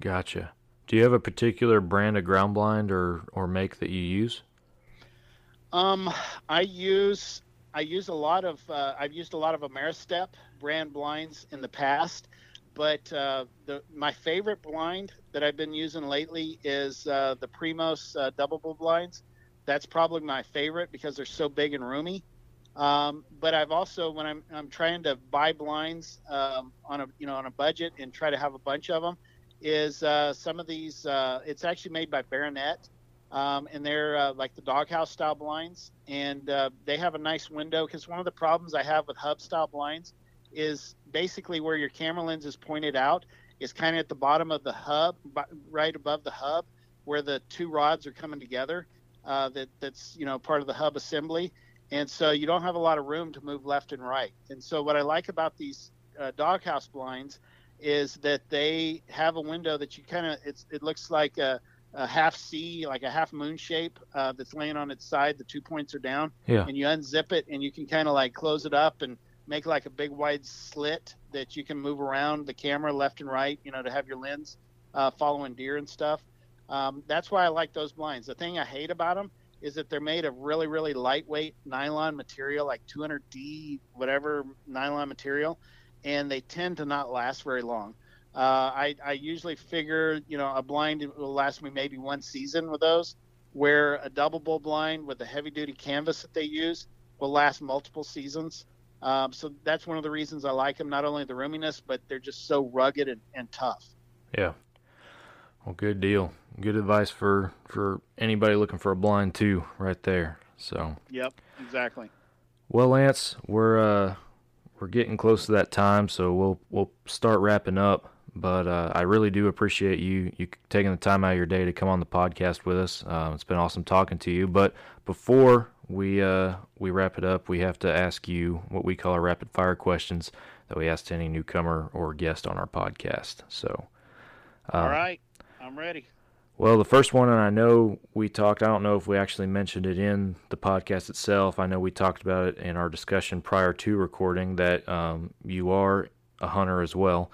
Gotcha. Do you have a particular brand of ground blind or or make that you use? Um i use i use a lot of uh, i've used a lot of ameristep brand blinds in the past but uh, the my favorite blind that I've been using lately is uh, the Primos uh, double bull blinds. That's probably my favorite because they're so big and roomy. Um, but I've also when I'm I'm trying to buy blinds um, on a you know on a budget and try to have a bunch of them, is uh, some of these. Uh, it's actually made by Barronett, um, and they're uh, like the doghouse style blinds, and uh, they have a nice window. Because one of the problems I have with hub style blinds is basically where your camera lens is pointed out is kind of at the bottom of the hub, right above the hub, where the two rods are coming together. Uh, that that's you know part of the hub assembly, and so you don't have a lot of room to move left and right. And so what I like about these uh, doghouse blinds is that they have a window that you kind of it looks like a, a half C, like a half moon shape uh, that's laying on its side. The two points are down, Yeah. and you unzip it and you can kind of like close it up and make like a big wide slit that you can move around the camera left and right, you know, to have your lens uh, following deer and stuff. Um, that's why I like those blinds. The thing I hate about them is that they're made of really, really lightweight nylon material, like 200D, whatever nylon material, and they tend to not last very long. Uh, I, I usually figure, you know, a blind will last me maybe one season with those, where a double bull blind with the heavy duty canvas that they use will last multiple seasons. Um, so that's one of the reasons I like them. Not only the roominess, but they're just so rugged and, and tough. Yeah. Well, good deal. Good advice for for anybody looking for a blind too, right there. So. Yep, exactly. Well, Lance, we're uh we're getting close to that time, so we'll we'll start wrapping up. But uh, I really do appreciate you you taking the time out of your day to come on the podcast with us. Uh, it's been awesome talking to you. But before we uh, we wrap it up, we have to ask you what we call our rapid fire questions that we ask to any newcomer or guest on our podcast. So, uh, All right, I'm ready. well, the first one, and I know we talked. I don't know if we actually mentioned it in the podcast itself. I know we talked about it in our discussion prior to recording that um, you are a hunter as well.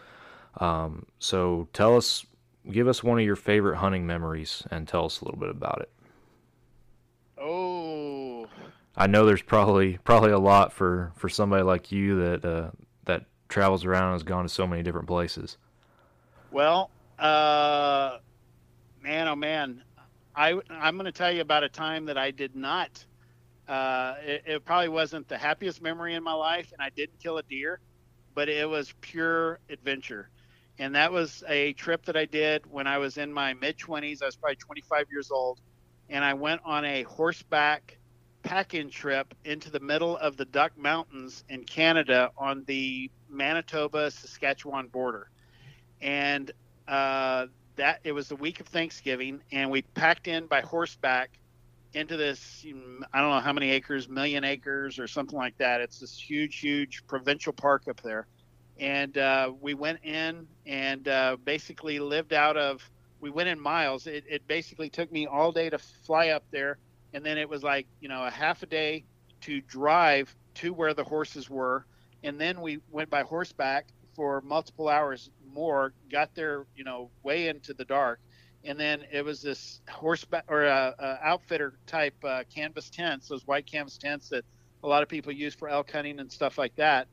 Um, so tell us, give us one of your favorite hunting memories, and tell us a little bit about it. Oh, I know there's probably probably a lot for for somebody like you that uh, that travels around and has gone to so many different places. well, uh, man, oh man, I I'm going to tell you about a time that I did not. Uh, it, it probably wasn't the happiest memory in my life, and I didn't kill a deer, but it was pure adventure. And that was a trip that I did when I was in my mid 20s. I was probably 25 years old, and I went on a horseback pack-in trip into the middle of the Duck Mountains in Canada on the Manitoba Saskatchewan border. And uh, that it was the week of Thanksgiving, and we packed in by horseback into this I don't know how many acres, million acres or something like that. It's this huge, huge provincial park up there, and uh, we went in and uh, basically lived out of. We went in miles. It, it basically took me all day to fly up there, and then it was like you know a half a day to drive to where the horses were, and then we went by horseback for multiple hours more. Got there, you know, way into the dark, and then it was this horseback or uh, uh, outfitter type uh, canvas tents, those white canvas tents that a lot of people use for elk hunting and stuff like that.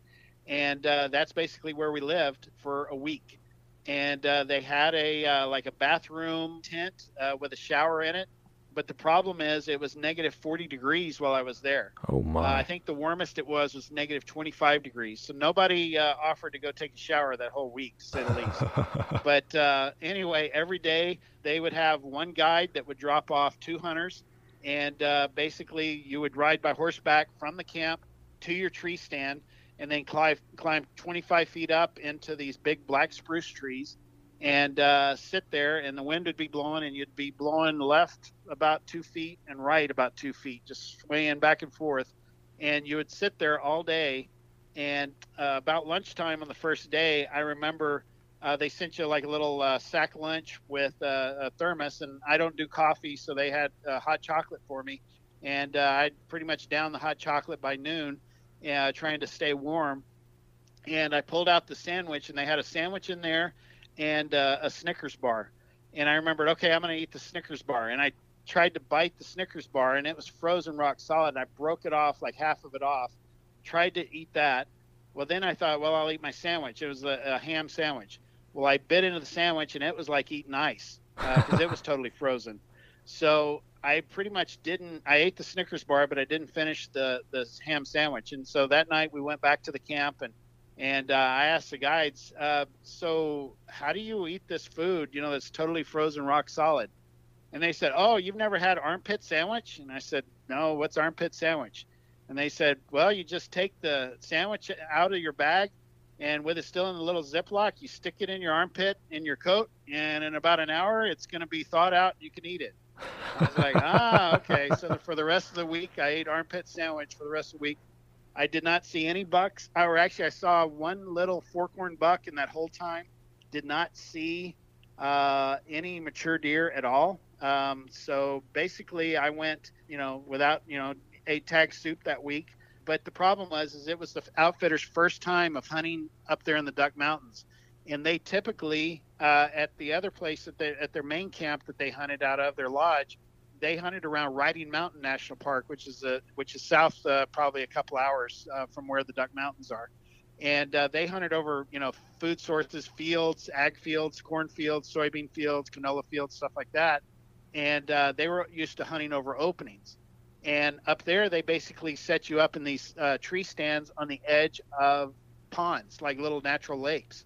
And uh, that's basically where we lived for a week. And uh, they had a uh, like a bathroom tent uh, with a shower in it, but the problem is it was negative 40 degrees while I was there. Oh Uh, my! I think the warmest it was was negative 25 degrees. So nobody uh, offered to go take a shower that whole week, to say the least. (laughs) but uh, anyway, every day they would have one guide that would drop off two hunters, and uh, basically you would ride by horseback from the camp to your tree stand, and then climb climb 25 feet up into these big black spruce trees, and uh, sit there, and the wind would be blowing, and you'd be blowing left about two feet and right about two feet, just swaying back and forth, and you would sit there all day. And uh, about lunchtime on the first day, I remember uh, they sent you like a little uh, sack lunch with uh, a thermos, and I don't do coffee, so they had uh, hot chocolate for me, and uh, I pretty much down the hot chocolate by noon, uh, trying to stay warm. And I pulled out the sandwich, and they had a sandwich in there and uh, a Snickers bar. And I remembered, okay, I'm going to eat the Snickers bar, and I tried to bite the Snickers bar, and it was frozen rock solid. And I broke it off, like half of it off. Tried to eat that. Well, then I thought, well, I'll eat my sandwich. It was a, a ham sandwich. Well, I bit into the sandwich, and it was like eating ice because it was totally frozen. So I pretty much didn't. I ate the Snickers bar, but I didn't finish the the ham sandwich. And so that night we went back to the camp, and and uh, I asked the guides, uh, so how do you eat this food? You know, that's totally frozen, rock solid. And they said, oh, you've never had armpit sandwich? And I said, no. What's armpit sandwich? And they said, well, you just take the sandwich out of your bag and with it still in the little Ziploc, you stick it in your armpit in your coat, and in about an hour, it's going to be thawed out. You can eat it. I was like, ah, okay. So for the rest of the week, I ate armpit sandwich for the rest of the week. I did not see any bucks, or actually, I saw one little forkhorn buck in that whole time. Did not see uh, any mature deer at all. Um, so basically, I went, you know, without, you know, ate tag soup that week. But the problem was, is it was the outfitter's first time of hunting up there in the Duck Mountains, and they typically uh, at the other place that they at their main camp that they hunted out of their lodge, they hunted around Riding Mountain National Park, which is a which is south uh, probably a couple hours uh, from where the Duck Mountains are, and uh, they hunted over you know food sources, fields, ag fields, corn fields, soybean fields, canola fields, stuff like that, and uh, they were used to hunting over openings. And up there, they basically set you up in these uh, tree stands on the edge of ponds, like little natural lakes.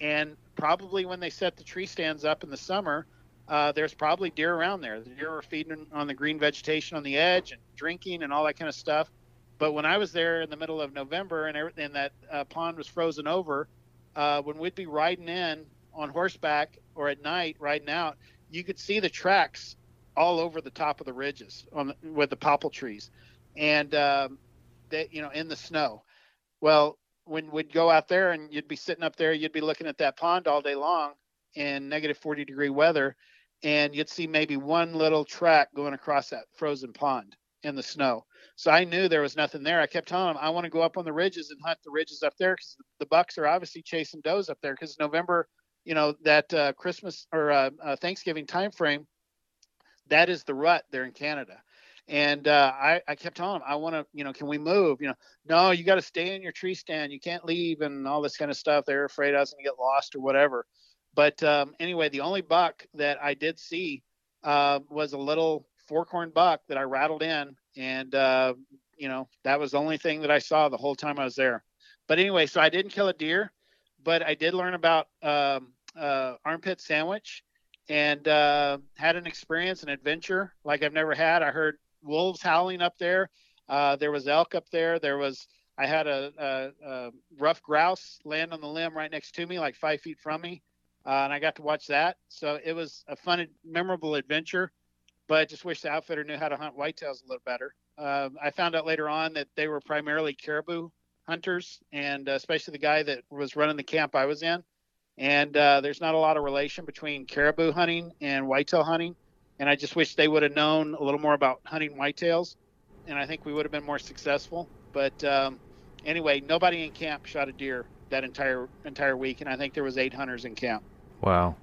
And probably when they set the tree stands up in the summer, uh, there's probably deer around there. The deer are feeding on the green vegetation on the edge and drinking and all that kind of stuff. But when I was there in the middle of November and everything, that uh, pond was frozen over, uh, when we'd be riding in on horseback or at night riding out, you could see the tracks all over the top of the ridges on the, with the popple trees, and um, they, you know, in the snow. Well, when we'd go out there and you'd be sitting up there, you'd be looking at that pond all day long in negative 40 degree weather, and you'd see maybe one little track going across that frozen pond in the snow. So I knew there was nothing there. I kept telling them I want to go up on the ridges and hunt the ridges up there because the bucks are obviously chasing does up there because November, you know, that uh, Christmas or uh, uh, Thanksgiving time frame, that is the rut there in Canada. And uh, I, I kept telling them, I want to, you know, can we move? You know, no, you got to stay in your tree stand. You can't leave and all this kind of stuff. They're afraid I was going to get lost or whatever. But um, anyway, the only buck that I did see uh, was a little forkhorn buck that I rattled in, and uh, you know that was the only thing that I saw the whole time I was there. But anyway, so I didn't kill a deer, but I did learn about um, uh, armpit sandwich, and uh, had an experience, an adventure like I've never had. I heard wolves howling up there. Uh, there was elk up there. There was I had a, a, a rough grouse land on the limb right next to me, like five feet from me uh, and I got to watch that. So it was a fun, memorable adventure. But I just wish the outfitter knew how to hunt whitetails a little better. Uh, I found out later on that they were primarily caribou hunters, and uh, especially the guy that was running the camp I was in. And uh, there's not a lot of relation between caribou hunting and whitetail hunting. And I just wish they would have known a little more about hunting whitetails. And I think we would have been more successful. But um, anyway, nobody in camp shot a deer that entire entire week, and I think there was eight hunters in camp. Wow.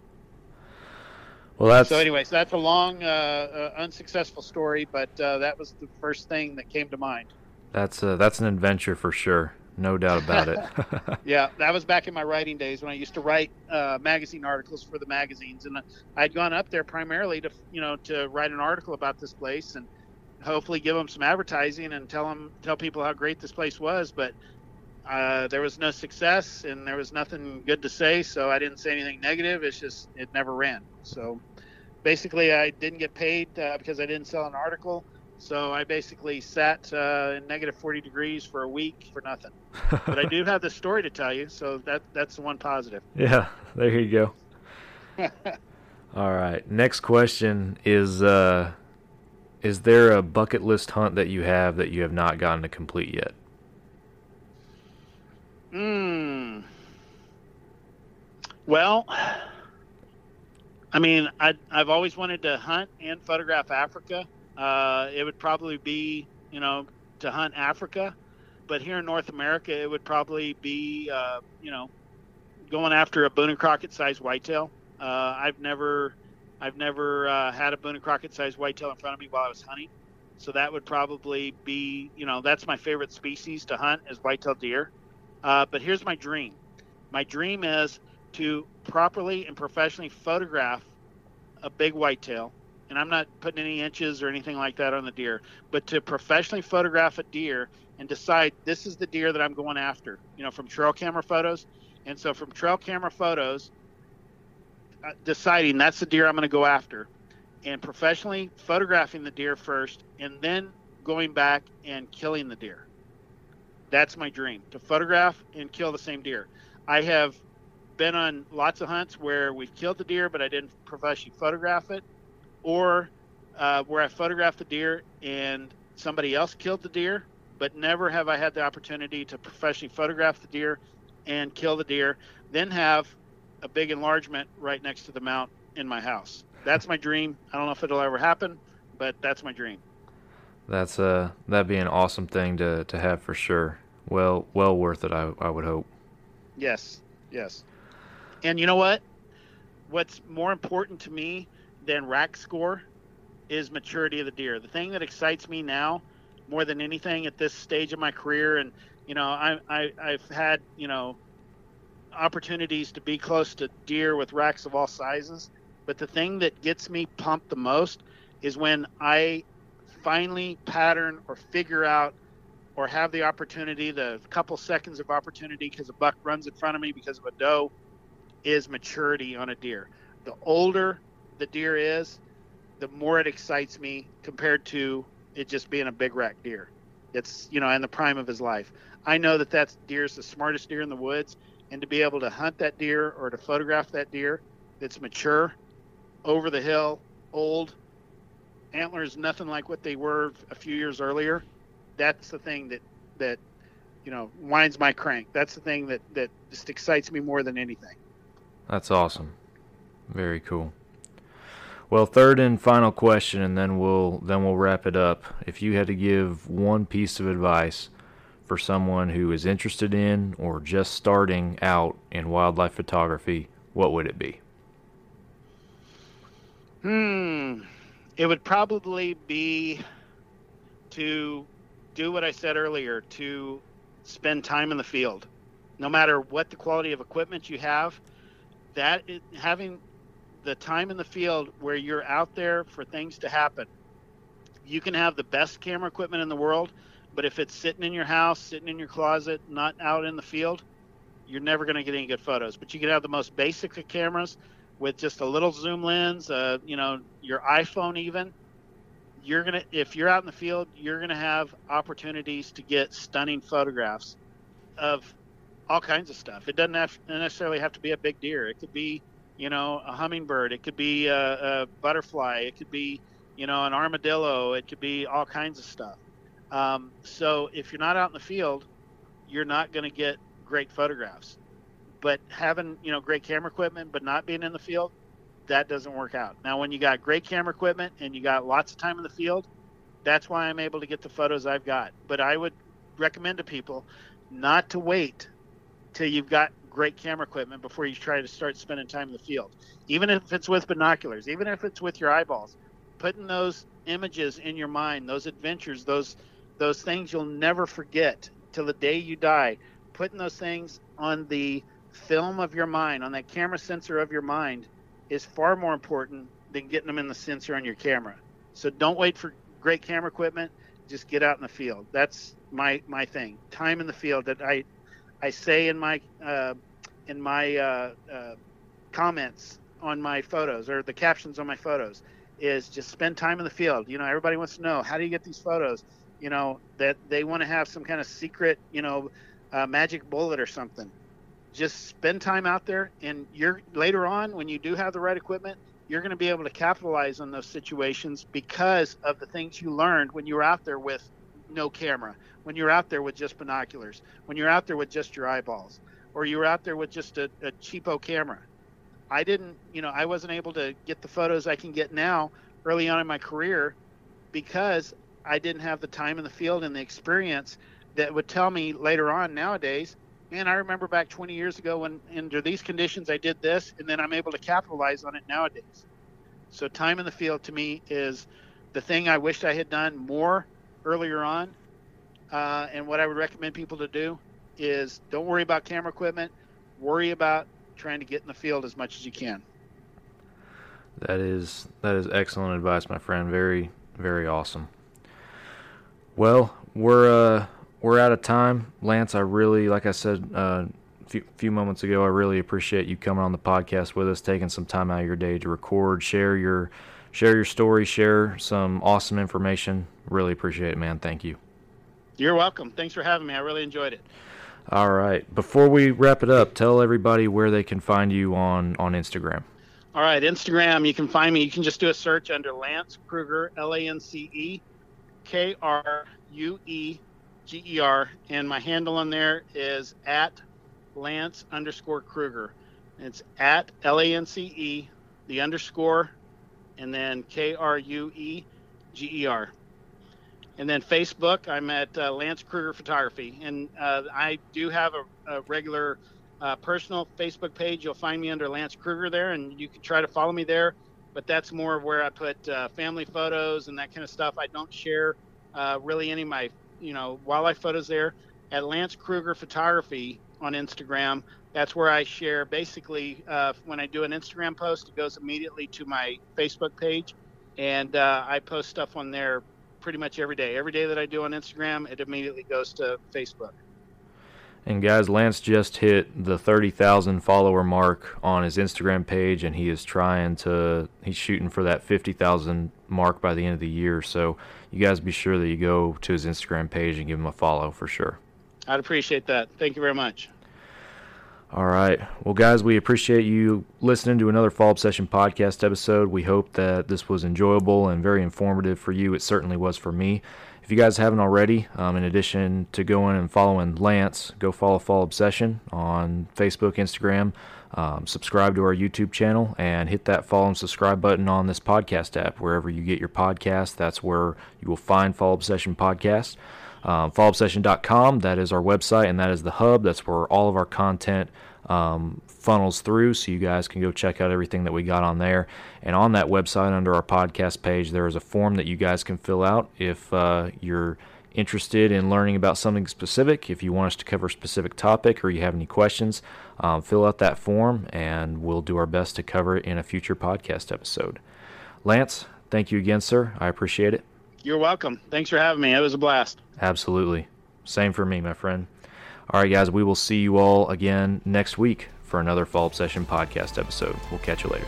Well, that's So anyway, so that's a long, uh, uh, unsuccessful story, but uh, that was the first thing that came to mind. that's uh, that's an adventure for sure. No doubt about it. (laughs) yeah, that was back in my writing days when I used to write uh, magazine articles for the magazines, and I'd gone up there primarily to, you know, to write an article about this place and hopefully give them some advertising and tell them tell people how great this place was. But uh, there was no success and there was nothing good to say, so I didn't say anything negative. It's just it never ran. So basically, I didn't get paid uh, because I didn't sell an article. So I basically sat uh, in negative 40 degrees for a week for nothing. (laughs) but I do have the story to tell you, so that that's the one positive. Yeah, there you go. (laughs) All right. Next question is uh, Is there a bucket list hunt that you have that you have not gotten to complete yet? Hmm. Well, I mean, I, I've always wanted to hunt and photograph Africa. Uh, it would probably be, you know, to hunt Africa, but here in North America, it would probably be, uh, you know, going after a Boone and Crockett sized whitetail. Uh, I've never, I've never uh, had a Boone and Crockett sized whitetail in front of me while I was hunting, so that would probably be, you know, that's my favorite species to hunt is whitetail deer. Uh, but here's my dream. My dream is to properly and professionally photograph a big whitetail and I'm not putting any inches or anything like that on the deer, but to professionally photograph a deer and decide this is the deer that I'm going after, you know, from trail camera photos. And so from trail camera photos, uh, deciding that's the deer I'm going to go after and professionally photographing the deer first and then going back and killing the deer. That's my dream to photograph and kill the same deer. I have been on lots of hunts where we've killed the deer, but I didn't professionally photograph it or uh, where I photographed the deer and somebody else killed the deer, but never have I had the opportunity to professionally photograph the deer and kill the deer, then have a big enlargement right next to the mount in my house. That's my dream. I don't know if it'll ever happen, but that's my dream. That's uh that'd be an awesome thing to, to have for sure. Well well worth it I I would hope. Yes. Yes. And you know what? What's more important to me than rack score is maturity of the deer. The thing that excites me now more than anything at this stage of my career, and you know, I, I I've had you know opportunities to be close to deer with racks of all sizes, but the thing that gets me pumped the most is when I finally pattern or figure out or have the opportunity, the couple seconds of opportunity because a buck runs in front of me because of a doe, is maturity on a deer. The older the deer is, the more it excites me compared to it just being a big rack deer. It's you know in the prime of his life. I know that that deer is the smartest deer in the woods, and to be able to hunt that deer or to photograph that deer that's mature, over the hill, old, antlers nothing like what they were a few years earlier. That's the thing that that you know winds my crank. That's the thing that that just excites me more than anything. That's awesome. Very cool. Well, third and final question, and then we'll then we'll wrap it up. If you had to give one piece of advice for someone who is interested in or just starting out in wildlife photography, what would it be? Hmm. It would probably be to do what I said earlier to spend time in the field. No matter what the quality of equipment you have, that having the time in the field where you're out there for things to happen. You can have the best camera equipment in the world, but if it's sitting in your house, sitting in your closet, not out in the field, you're never going to get any good photos. But you can have the most basic of cameras with just a little zoom lens, uh, you know, your iPhone even. You're gonna, if you're out in the field, you're gonna have opportunities to get stunning photographs of all kinds of stuff. It doesn't have, necessarily have to be a big deer. It could be you know, a hummingbird. It could be a, a, butterfly. It could be, you know, an armadillo. It could be all kinds of stuff. Um, so if you're not out in the field, you're not going to get great photographs. But having, you know, great camera equipment, but not being in the field, that doesn't work out. Now, when you got great camera equipment and you got lots of time in the field, that's why I'm able to get the photos I've got. But I would recommend to people not to wait till you've got great camera equipment before you try to start spending time in the field. Even if it's with binoculars, even if it's with your eyeballs, putting those images in your mind, those adventures, those those things you'll never forget till the day you die, putting those things on the film of your mind, on that camera sensor of your mind, is far more important than getting them in the sensor on your camera. So don't wait for great camera equipment. Just get out in the field. That's my my thing. Time in the field that I I say in my uh, in my uh, uh, comments on my photos or the captions on my photos is just spend time in the field. You know, everybody wants to know how do you get these photos. You know that they want to have some kind of secret, you know, uh, magic bullet or something. Just spend time out there, and you're later on when you do have the right equipment, you're going to be able to capitalize on those situations because of the things you learned when you were out there with no camera, when you're out there with just binoculars, when you're out there with just your eyeballs, or you're out there with just a, a cheapo camera. I didn't, you know, I wasn't able to get the photos I can get now early on in my career because I didn't have the time in the field and the experience that would tell me later on nowadays, man, I remember back 20 years ago when under these conditions I did this, and then I'm able to capitalize on it nowadays. So time in the field to me is the thing I wished I had done more earlier on. Uh, and what I would recommend people to do is don't worry about camera equipment, worry about trying to get in the field as much as you can. That is that is excellent advice, my friend. Very very awesome. Well, we're uh, we're out of time, Lance. I really, like I said uh, a few, few moments ago, I really appreciate you coming on the podcast with us, taking some time out of your day to record, share your share your story, share some awesome information. Really appreciate it, man. Thank you. You're welcome. Thanks for having me. I really enjoyed it. All right. Before we wrap it up, tell everybody where they can find you on on Instagram. All right, Instagram. You can find me. You can just do a search under Lance Krueger, L A N C E K R U E G E R, and my handle on there is at Lance underscore Krueger. It's at L A N C E, the underscore, and then K R U E G E R. And then Facebook, I'm at uh, Lance Krueger Photography, and uh, I do have a, a regular uh, personal Facebook page. You'll find me under Lance Krueger there, and you can try to follow me there. But that's more of where I put uh, family photos and that kind of stuff. I don't share uh, really any of my, you know, wildlife photos there. At Lance Krueger Photography on Instagram, that's where I share. Basically, uh, when I do an Instagram post, it goes immediately to my Facebook page, and I post stuff on there pretty much every day. Every day that I do on Instagram, it immediately goes to Facebook. And guys, Lance just hit the 30,000 follower mark on his Instagram page, and he is trying to, he's shooting for that 50,000 mark by the end of the year. So you guys be sure that you go to his Instagram page and give him a follow for sure. I'd appreciate that. Thank you very much. All right. Well, guys, we appreciate you listening to another Fall Obsession podcast episode. We hope that this was enjoyable and very informative for you. It certainly was for me. If you guys haven't already, um, in addition to going and following Lance, go follow Fall Obsession on Facebook, Instagram. Um, subscribe to our YouTube channel and hit that follow and subscribe button on this podcast app. Wherever you get your podcast, that's where you will find Fall Obsession Podcast. Um, fallobsession.com, that is our website and that is the hub. That's where all of our content um, funnels through so you guys can go check out everything that we got on there. And on that website, under our podcast page, there is a form that you guys can fill out if uh, you're interested in learning about something specific. If you want us to cover a specific topic or you have any questions, um, fill out that form and we'll do our best to cover it in a future podcast episode. Lance, thank you again, sir. I appreciate it. You're welcome. Thanks for having me. It was a blast. Absolutely. Same for me, my friend. All right, guys, we will see you all again next week for another Fall Obsession podcast episode. We'll catch you later.